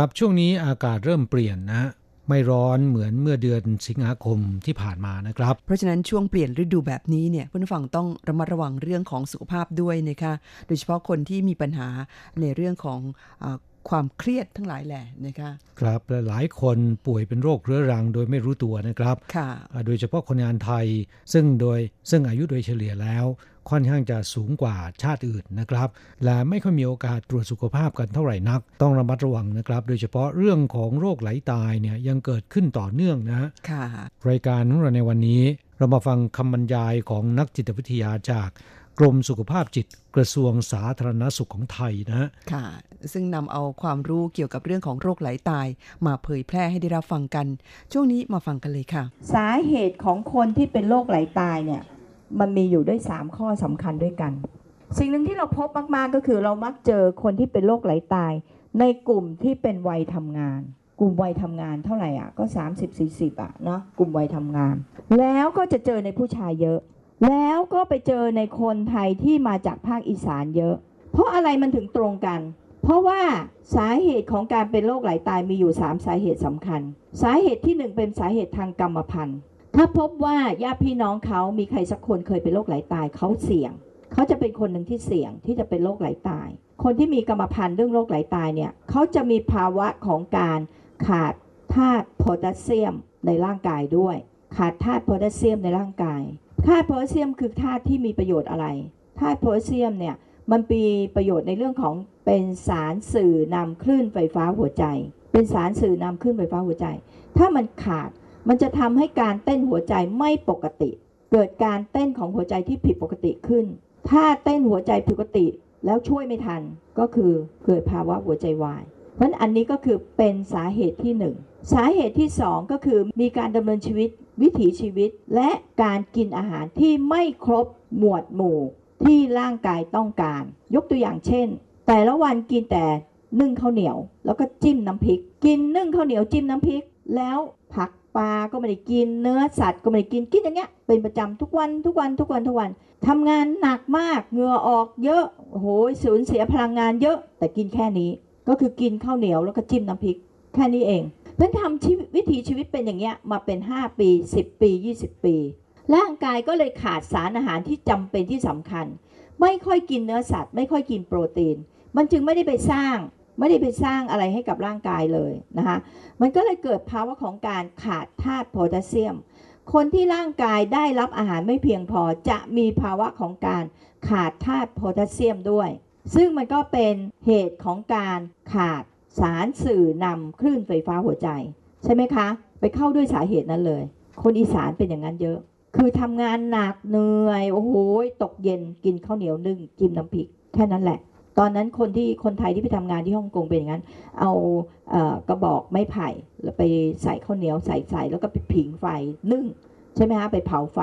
ครับช่วงนี้อากาศเริ่มเปลี่ยนนะไม่ร้อนเหมือนเมื่อเดือนสิงหาคมที่ผ่านมานะครับ เพราะฉะนั้นช่วงเปลี่ยนฤดูแบบนี้เนี่ยผู้ฟังต้องระมัดระวังเรื่องของสุขภาพด้วยนะคะโดยเฉพาะคนที่มีปัญหาในเรื่องของอความเครียดทั้งหลายแหละนะคะครับหลายคนป่วยเป็นโรคเรื้อรังโดยไม่รู้ตัวนะครับค่ะโดยเฉพาะคนงานไทยซึ่งโดยซึ่งอายุโดยเฉลี่ยแล้ว ค่อนข้างจะสูงกว่าชาติอื่นนะครับ และไม่ค่อยมีโอกาสตรวจสุขภาพกันเท่าไหร่นัก ต้องระมัดระวังนะครับ โดยเฉพาะเรื่องของโรคไหลตายเนี่ยยังเกิดขึ้นต่อเนื่องนะค่ะรายการของเราในวันนี้ เรามาฟังคำบรรยายของนักจิตวิทยาจากกรมสุขภาพจิตกระทรวงสาธารณสุขของไทยนะ ค่ะ ซึ่งนำเอาความรู้เกี่ยวกับเรื่องของโรคไหลตาย มาเผยแพร่ให้ได้รับฟังกัน ช่วงนี้มาฟังกันเลยค่ะ สาเหตุของคนที่เป็นโรคไหลตายเนี่ย มันมีอยู่ด้วย 3 ข้อสำคัญด้วยกัน สิ่งหนึ่งที่เราพบมากๆก็คือเรามักเจอคนที่เป็นโรคไหลตาย ในกลุ่มที่เป็นวัยทำงาน กลุ่มวัยทำงานเท่าไหร่อะก็ 30-40อะเนาะกลุ่มวัยทำงาน แล้วก็จะเจอในผู้ชายเยอะ แล้วก็ไปเจอในคนไทยที่มาจากภาคอีสานเยอะ เพราะอะไรมันถึงตรงกันเพราะว่าสาเหตุของการเป็นโรคไหลตายมีอยู่ 3 สาเหตุสำคัญ สาเหตุที่ 1 เป็นสาเหตุทางกรรมพันธุ์ ถ้าพบว่าญาติพี่น้องเขามีใครสักคนเคยเป็นโรคไหลตายเขาเสี่ยง เขาจะเป็นคนหนึ่งที่เสี่ยงที่จะเป็นโรคไหลตาย คนที่มีกรรมพันธุ์เรื่องโรคไหลตายเนี่ยเขาจะมีภาวะของการขาดธาตุโพแทสเซียมในร่างกายด้วย ขาดธาตุโพแทสเซียมในร่างกายธาตุโพแทสเซียมคือธาตุที่มีประโยชน์อะไรธาตุโพแทสเซียมเนี่ยมันมีประโยชน์ในเรื่องของเป็นสารสื่อนำคลื่นไฟฟ้าหัวใจ เป็นสารสื่อนำคลื่นไฟฟ้าหัวใจ ถ้ามันขาด มันจะทำให้การเต้นหัวใจไม่ปกติ เกิดการเต้นของหัวใจที่ผิดปกติขึ้น ถ้าเต้นหัวใจผิดปกติแล้วช่วยไม่ทันก็คือเกิดภาวะหัวใจวาย เพราะฉะนั้นอันนี้ก็คือเป็นสาเหตุที่หนึ่งสาเหตุที่สองก็คือมีการดำเนินชีวิตวิถีชีวิต และการกินอาหารที่ไม่ครบหมวดหมู่ที่ร่างกายต้องการ ยกตัวอย่างเช่น แต่ละวันกินแต่นึ่งข้าวเหนียว แล้วก็จิ้มน้ำพริก กินนึ่งข้าวเหนียวจิ้มน้ำพริก แล้วผัก ปลาก็ไม่ได้กินเนื้อสัตว์ก็ไม่ได้กินกินอย่างเงี้ยเป็นประจำทุกวันทุกวันทุกวันทุกวันทำงานหนักมากเหงื่อออกเยอะโอ้โหสูญเสียพลังงานเยอะแต่กินแค่นี้ ก็คือกินข้าวเหนียวแล้วก็จิ้มน้ำพริก แค่นี้เองเพื่อนทำชีวิตวิถีชีวิตเป็นอย่างเงี้ยมาเป็น 5 ปี 10 ปี 20 ปี ร่างกายก็เลยขาดสารอาหารที่จำเป็นที่สำคัญ ไม่ค่อยกินเนื้อสัตว์ ไม่ค่อยกินโปรตีน มันจึงไม่ได้ไปสร้าง ไม่ได้ไปสร้างอะไรให้กับร่างกายเลยนะคะ มันก็เลยเกิดภาวะของการขาดธาตุโพแทสเซียม คนที่ร่างกายได้รับอาหารไม่เพียงพอจะมีภาวะของการขาดธาตุโพแทสเซียมด้วย ซึ่งมันก็เป็นเหตุของการขาดสารสื่อนำคลื่นไฟฟ้าหัวใจ ใช่ไหมคะ ไปเข้าด้วยสาเหตุนั้นเลย คนอีสานเป็นอย่างนั้นเยอะ คือทำงานหนักเหนื่อย โอ้โหตกเย็นกินข้าวเหนียวนึ่งกินน้ำพริก แค่นั้นแหละ ตอนนั้นคนที่คนไทยที่ไปทำงานที่ฮ่องกงเป็นอย่างนั้น เอาเออกระบอกไม้ไผ่แล้วไปใส่ข้าวเหนียวใส่ใส่แล้วก็ไปผิงไฟนึ่งใช่ไหมคะไปเผาไฟ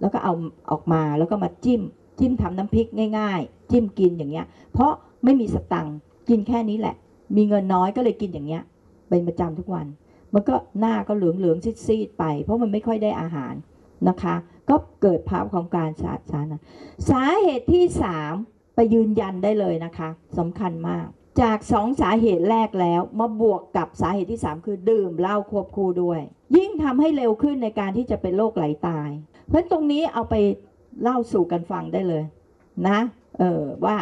แล้วก็เอาออกมาแล้วก็มาจิ้ม จิ้มทำน้ำพริกง่าย ๆ จิ้มกินอย่างเงี้ย เพราะไม่มีสตังค์กินแค่นี้แหละ มีเงินน้อยก็เลยกินอย่างเงี้ยเป็นประจำทุกวันมันก็หน้าก็เหลืองเหลืองๆซีดๆไป เพราะมันไม่ค่อยได้อาหารนะคะ ก็เกิดภาวะของการสาดสารสาเหตุที่สาม ไปยืนยันได้เลยนะคะสำคัญมาก จากสองสาเหตุแรกแล้วมาบวกกับสาเหตุที่ 3 คือดื่มเหล้าควบคู่ด้วย ยิ่งทำให้เร็วขึ้นในการที่จะเป็นโรคไหลตาย เพราะตรงนี้เอาไปเล่าสู่กันฟังได้เลยนะเออว่า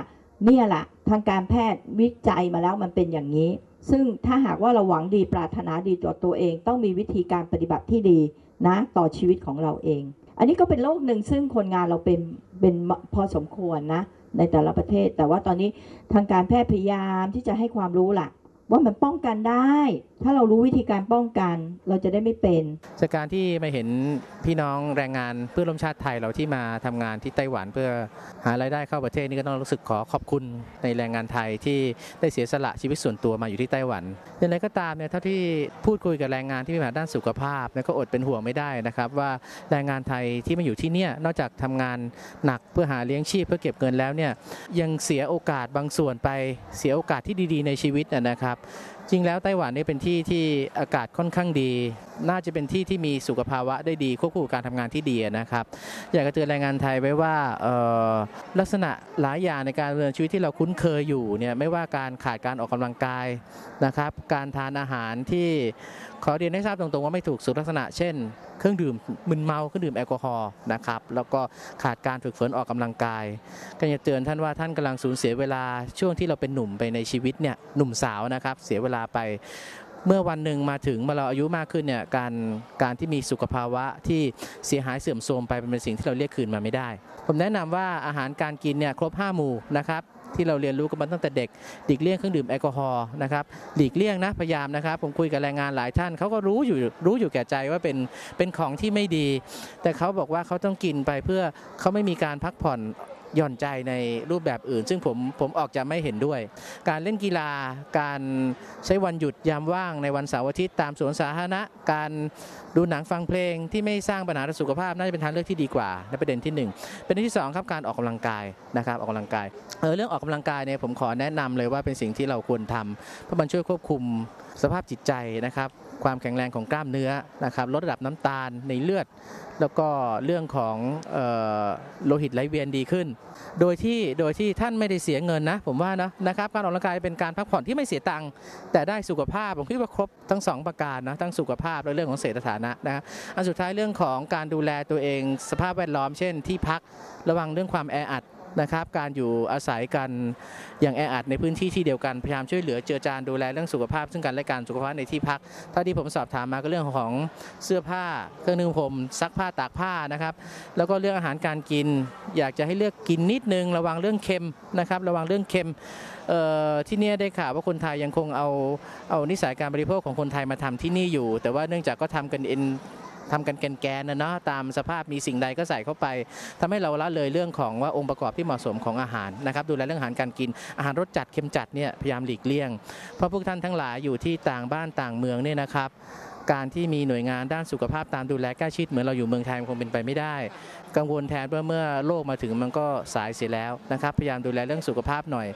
เนี่ยแหละทางการแพทย์วิจัยมาแล้วมันเป็นอย่างนี้ ซึ่งถ้าหากว่าเราหวังดีปรารถนาดีต่อตัวเอง ต้องมีวิธีการปฏิบัติที่ดีนะต่อชีวิตของเราเอง อันนี้ก็เป็นโรคหนึ่งซึ่งคนงานเราเป็นเป็นพอสมควรนะ ในแต่ละประเทศ แต่ว่าตอนนี้ทางการแพทย์พยายามที่จะให้ความรู้ล่ะ ว่ามันป้องกันได้ ถ้าเรารู้วิธีการป้องกันเราจะได้ไม่เป็น จากการที่มาเห็นพี่น้องแรงงานเพื่อร่วมชาติไทยเราที่มาทำงานที่ไต้หวันเพื่อหารายได้เข้าประเทศนี่ก็ต้องรู้สึกขอขอบคุณในแรงงานไทยที่ได้เสียสละชีวิตส่วนตัวมาอยู่ที่ไต้หวันอย่างไรก็ตามเนี่ยเท่าที่พูดคุยกับแรงงานที่มีปัญหาด้านสุขภาพเนี่ยก็อดเป็นห่วงไม่ได้นะครับ ว่าแรงงานไทยที่มาอยู่ที่เนี่ยนอกจากทำงานหนักเพื่อหาเลี้ยงชีพเพื่อเก็บเงินแล้วเนี่ยยังเสียโอกาสบางส่วนไปเสียโอกาสที่ดี ๆ ในชีวิตนะนะครับจริงแล้วไต้หวันนี่เป็นที่ที่อากาศค่อนข้างดีน่าจะเป็นที่ที่มีสุขภาวะได้ดีควบคู่กับการทำงานที่ดีนะครับ อยากจะเตือนแรงงานไทยไว้ว่าลักษณะหลายอย่างในการดำเนินชีวิตที่เราคุ้นเคยอยู่เนี่ยไม่ว่าการขาดการออกกำลังกายนะครับ การทานอาหารที่ขอเรียนให้ทราบตรงๆว่าไม่ถูกสุขลักษณะ เช่น เครื่องดื่มมึนเมาเครื่องดื่มแอลกอฮอล์นะครับแล้วก็ขาดการฝึกฝนออกกำลังกายก็จะเตือนท่านว่าท่านกำลังสูญเสียเวลาช่วงที่เราเป็นหนุ่มไปในชีวิตเนี่ยหนุ่มสาวนะครับเสียเวลาไป เมื่อวันหนึ่งมาถึงเมื่อเราอายุมากขึ้นเนี่ยการการที่มีสุขภาวะที่เสียหายเสื่อมโทรมไปเป็นสิ่งที่เราเรียกคืนมาไม่ได้ ผมแนะนำว่าอาหารการกินเนี่ยครบ5หมู่นะครับที่เราเรียนรู้กันมาตั้งแต่เด็กหลีกเลี่ยงเครื่องดื่มแอลกอฮอล์นะครับหลีกเลี่ยงนะพยายามนะครับ ผมคุยกับแรงงานหลายท่านเขาก็รู้อยู่รู้อยู่แก่ใจว่าเป็นเป็นของที่ไม่ดี แต่เขาบอกว่าเขาต้องกินไปเพื่อเขาไม่มีการพักผ่อน หย่อนใจในรูปแบบอื่น ซึ่งผมผมออกจะไม่เห็นด้วย การเล่นกีฬาการใช้วันหยุดยามว่างในวันเสาร์อาทิตย์ตามสวนสาธารณะ การดูหนังฟังเพลงที่ไม่สร้างปัญหาต่อสุขภาพน่าจะเป็นทางเลือกที่ดีกว่าในประเด็นที่หนึ่งประเด็นที่สองครับการออกกำลังกายนะครับออกกำลังกายเออเรื่องออกกำลังกายเนี่ยผมขอแนะนำเลยว่าเป็นสิ่งที่เราควรทำเพราะมันช่วยควบคุมสภาพจิตใจนะครับ ความแข็งแรงของกล้ามเนื้อนะครับลดระดับน้ำตาลในเลือด แล้วก็เรื่องของออโลหิตไหลเวียนดีขึ้น โดยที่โดยที่ท่านไม่ได้เสียเงินนะผมว่านะนะครับการออกกำลังกายเป็นการพักผ่อนที่ไม่เสียตังค์แต่ได้สุขภาพผมคิดว่าครบทั้งสองประการนะทั้งสุขภาพและเรื่องของเศรษฐฐานะนะอันสุดท้ายเรื่องของการดูแลตัวเองสภาพแวดล้อม เช่นที่พักระวังเรื่องความแออัด นะครับ การอยู่อาศัยกันอย่างแออัดในพื้นที่ที่เดียวกันพยายามช่วยเหลือเจือจานดูแลเรื่องสุขภาพ ซึ่งกันและกันสุขภาพในที่พักเท่าที่ผมสอบถามมาก็เรื่องของเสื้อผ้าเครื่องนึ่งผมซักผ้าตากผ้านะครับแล้วก็เรื่องอาหารการกิน อยากจะให้เลือกกินนิดนึงระวังเรื่องเค็มนะครับระวังเรื่องเค็มที่นี่ได้ข่าวว่าคนไทยยังคงเอาเอานิสัยการบริโภคของคนไทยมาทำที่นี่อยู่ แต่ว่าเนื่องจากก็ทำกันเอง ทำกันแกนๆนะเนาะตามสภาพมีสิ่งใดก็ใส่เข้าไปทำให้เราละเลยเรื่องของว่าองค์ประกอบที่เหมาะสมของอาหารนะครับดูแลเรื่องอาหารการกินอาหารรสจัดเค็มจัดเนี่ยพยายามหลีกเลี่ยง เพราะพวกท่านทั้งหลายอยู่ที่ต่างบ้านต่างเมืองเนี่ยนะครับ การที่มีหน่วยงานด้านสุขภาพตามดูแลใกล้ชิดเหมือนเราอยู่เมืองไทยมันคงเป็นไปไม่ได้ กังวลแทนว่าเมื่อโรคมาถึงมันก็สายเสียแล้วนะครับพยายามดูแลเรื่องสุขภาพหน่อย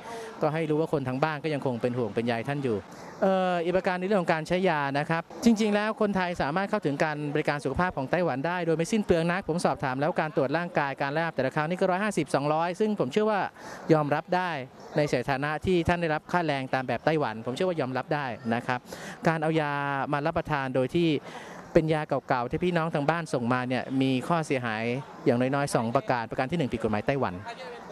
ก็ให้รู้ว่าคนทั้งบ้านก็ยังคงเป็นห่วงเป็นใยท่านอยู่เอ่ออีกประการในเรื่องของการใช้ยานะครับ จริง ๆ แล้วคนไทยสามารถเข้าถึงการบริการสุขภาพของไต้หวันได้ โดยไม่สิ้นเปลืองนัก ผมสอบถามแล้วการตรวจร่างกายการแลบแต่ละครั้งนี่ก็ร้อยห้าสิบสองร้อยซึ่งผมเชื่อว่ายอมรับได้ในสถานะที่ท่านได้รับค่าแรงตามแบบไต้หวัน ผมเชื่อว่ายอมรับได้นะครับ การเอายามารับประทานโดยที่เป็นยาเก่าๆที่พี่น้องทางบ้านส่งมาเนี่ยมีข้อเสียหายอย่างน้อยๆ 2 ประการประการที่ 1 ผิดกฎหมายไต้หวัน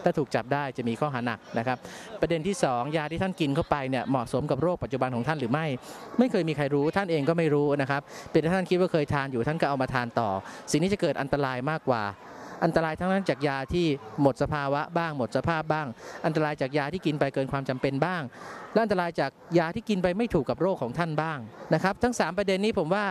ถ้าถูกจับได้จะมีข้อหาหนักนะครับ ประเด็นที่ 2 ยาที่ท่านกินเข้าไปเนี่ยเหมาะสมกับโรคปัจจุบันของท่านหรือไม่ ไม่เคยมีใครรู้ท่านเองก็ไม่รู้นะครับ เป็นที่ท่านคิดว่าเคยทานอยู่ท่านก็เอามาทานต่อ สิ่งนี้จะเกิดอันตรายมากกว่าอันตรายทั้งนั้นจากยาที่หมดสภาวะบ้างหมดสภาพบ้าง อันตรายจากยาที่กินไปเกินความจำเป็นบ้างและอันตรายจากยาที่กินไปไม่ถูกกับโรคของท่านบ้างนะครับ ทั้ง 3 ประเด็นนี้ผมว่า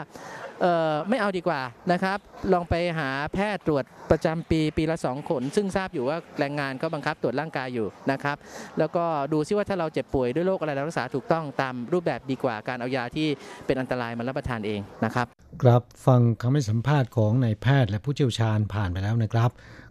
ไม่เอาดีกว่านะครับ ลองไปหาแพทย์ตรวจประจำปีปีละ2คนซึ่งทราบอยู่ว่าแรงงานเขาบังคับตรวจร่างกายอยู่นะครับ แล้วก็ดูซิว่าถ้าเราเจ็บป่วยด้วยโรคอะไรเรารักษาถูกต้องตามรูปแบบดีกว่าการเอายาที่เป็นอันตรายมารับประทานเองนะครับ ครับฟังคำให้สัมภาษณ์ของนายแพทย์และผู้เชี่ยวชาญผ่านไปแล้วนะครับ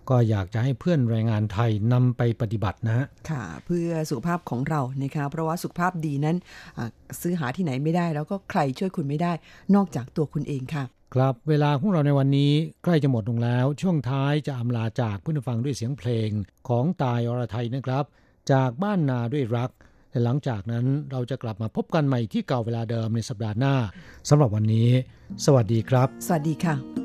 ก็อยากจะให้เพื่อนแรงงานไทยนำไปปฏิบัตินะฮะค่ะ เพื่อสุขภาพของเรานะคะเพราะว่าสุขภาพดีนั้นอ่าซื้อหาที่ไหนไม่ได้ แล้วก็ใครช่วยคุณไม่ได้ นอกจากตัวคุณเองค่ะ ครับเวลาของเราในวันนี้ใกล้จะหมดลงแล้ว ช่วงท้ายจะอำลาจากผู้ฟังด้วยเสียงเพลงของตายอรไทยนะครับ จากบ้านนาด้วยรักและหลังจากนั้นเราจะกลับมาพบกันใหม่ที่เก่าเวลาเดิมในสัปดาห์หน้าสำหรับวันนี้ สวัสดีครับ สวัสดีค่ะ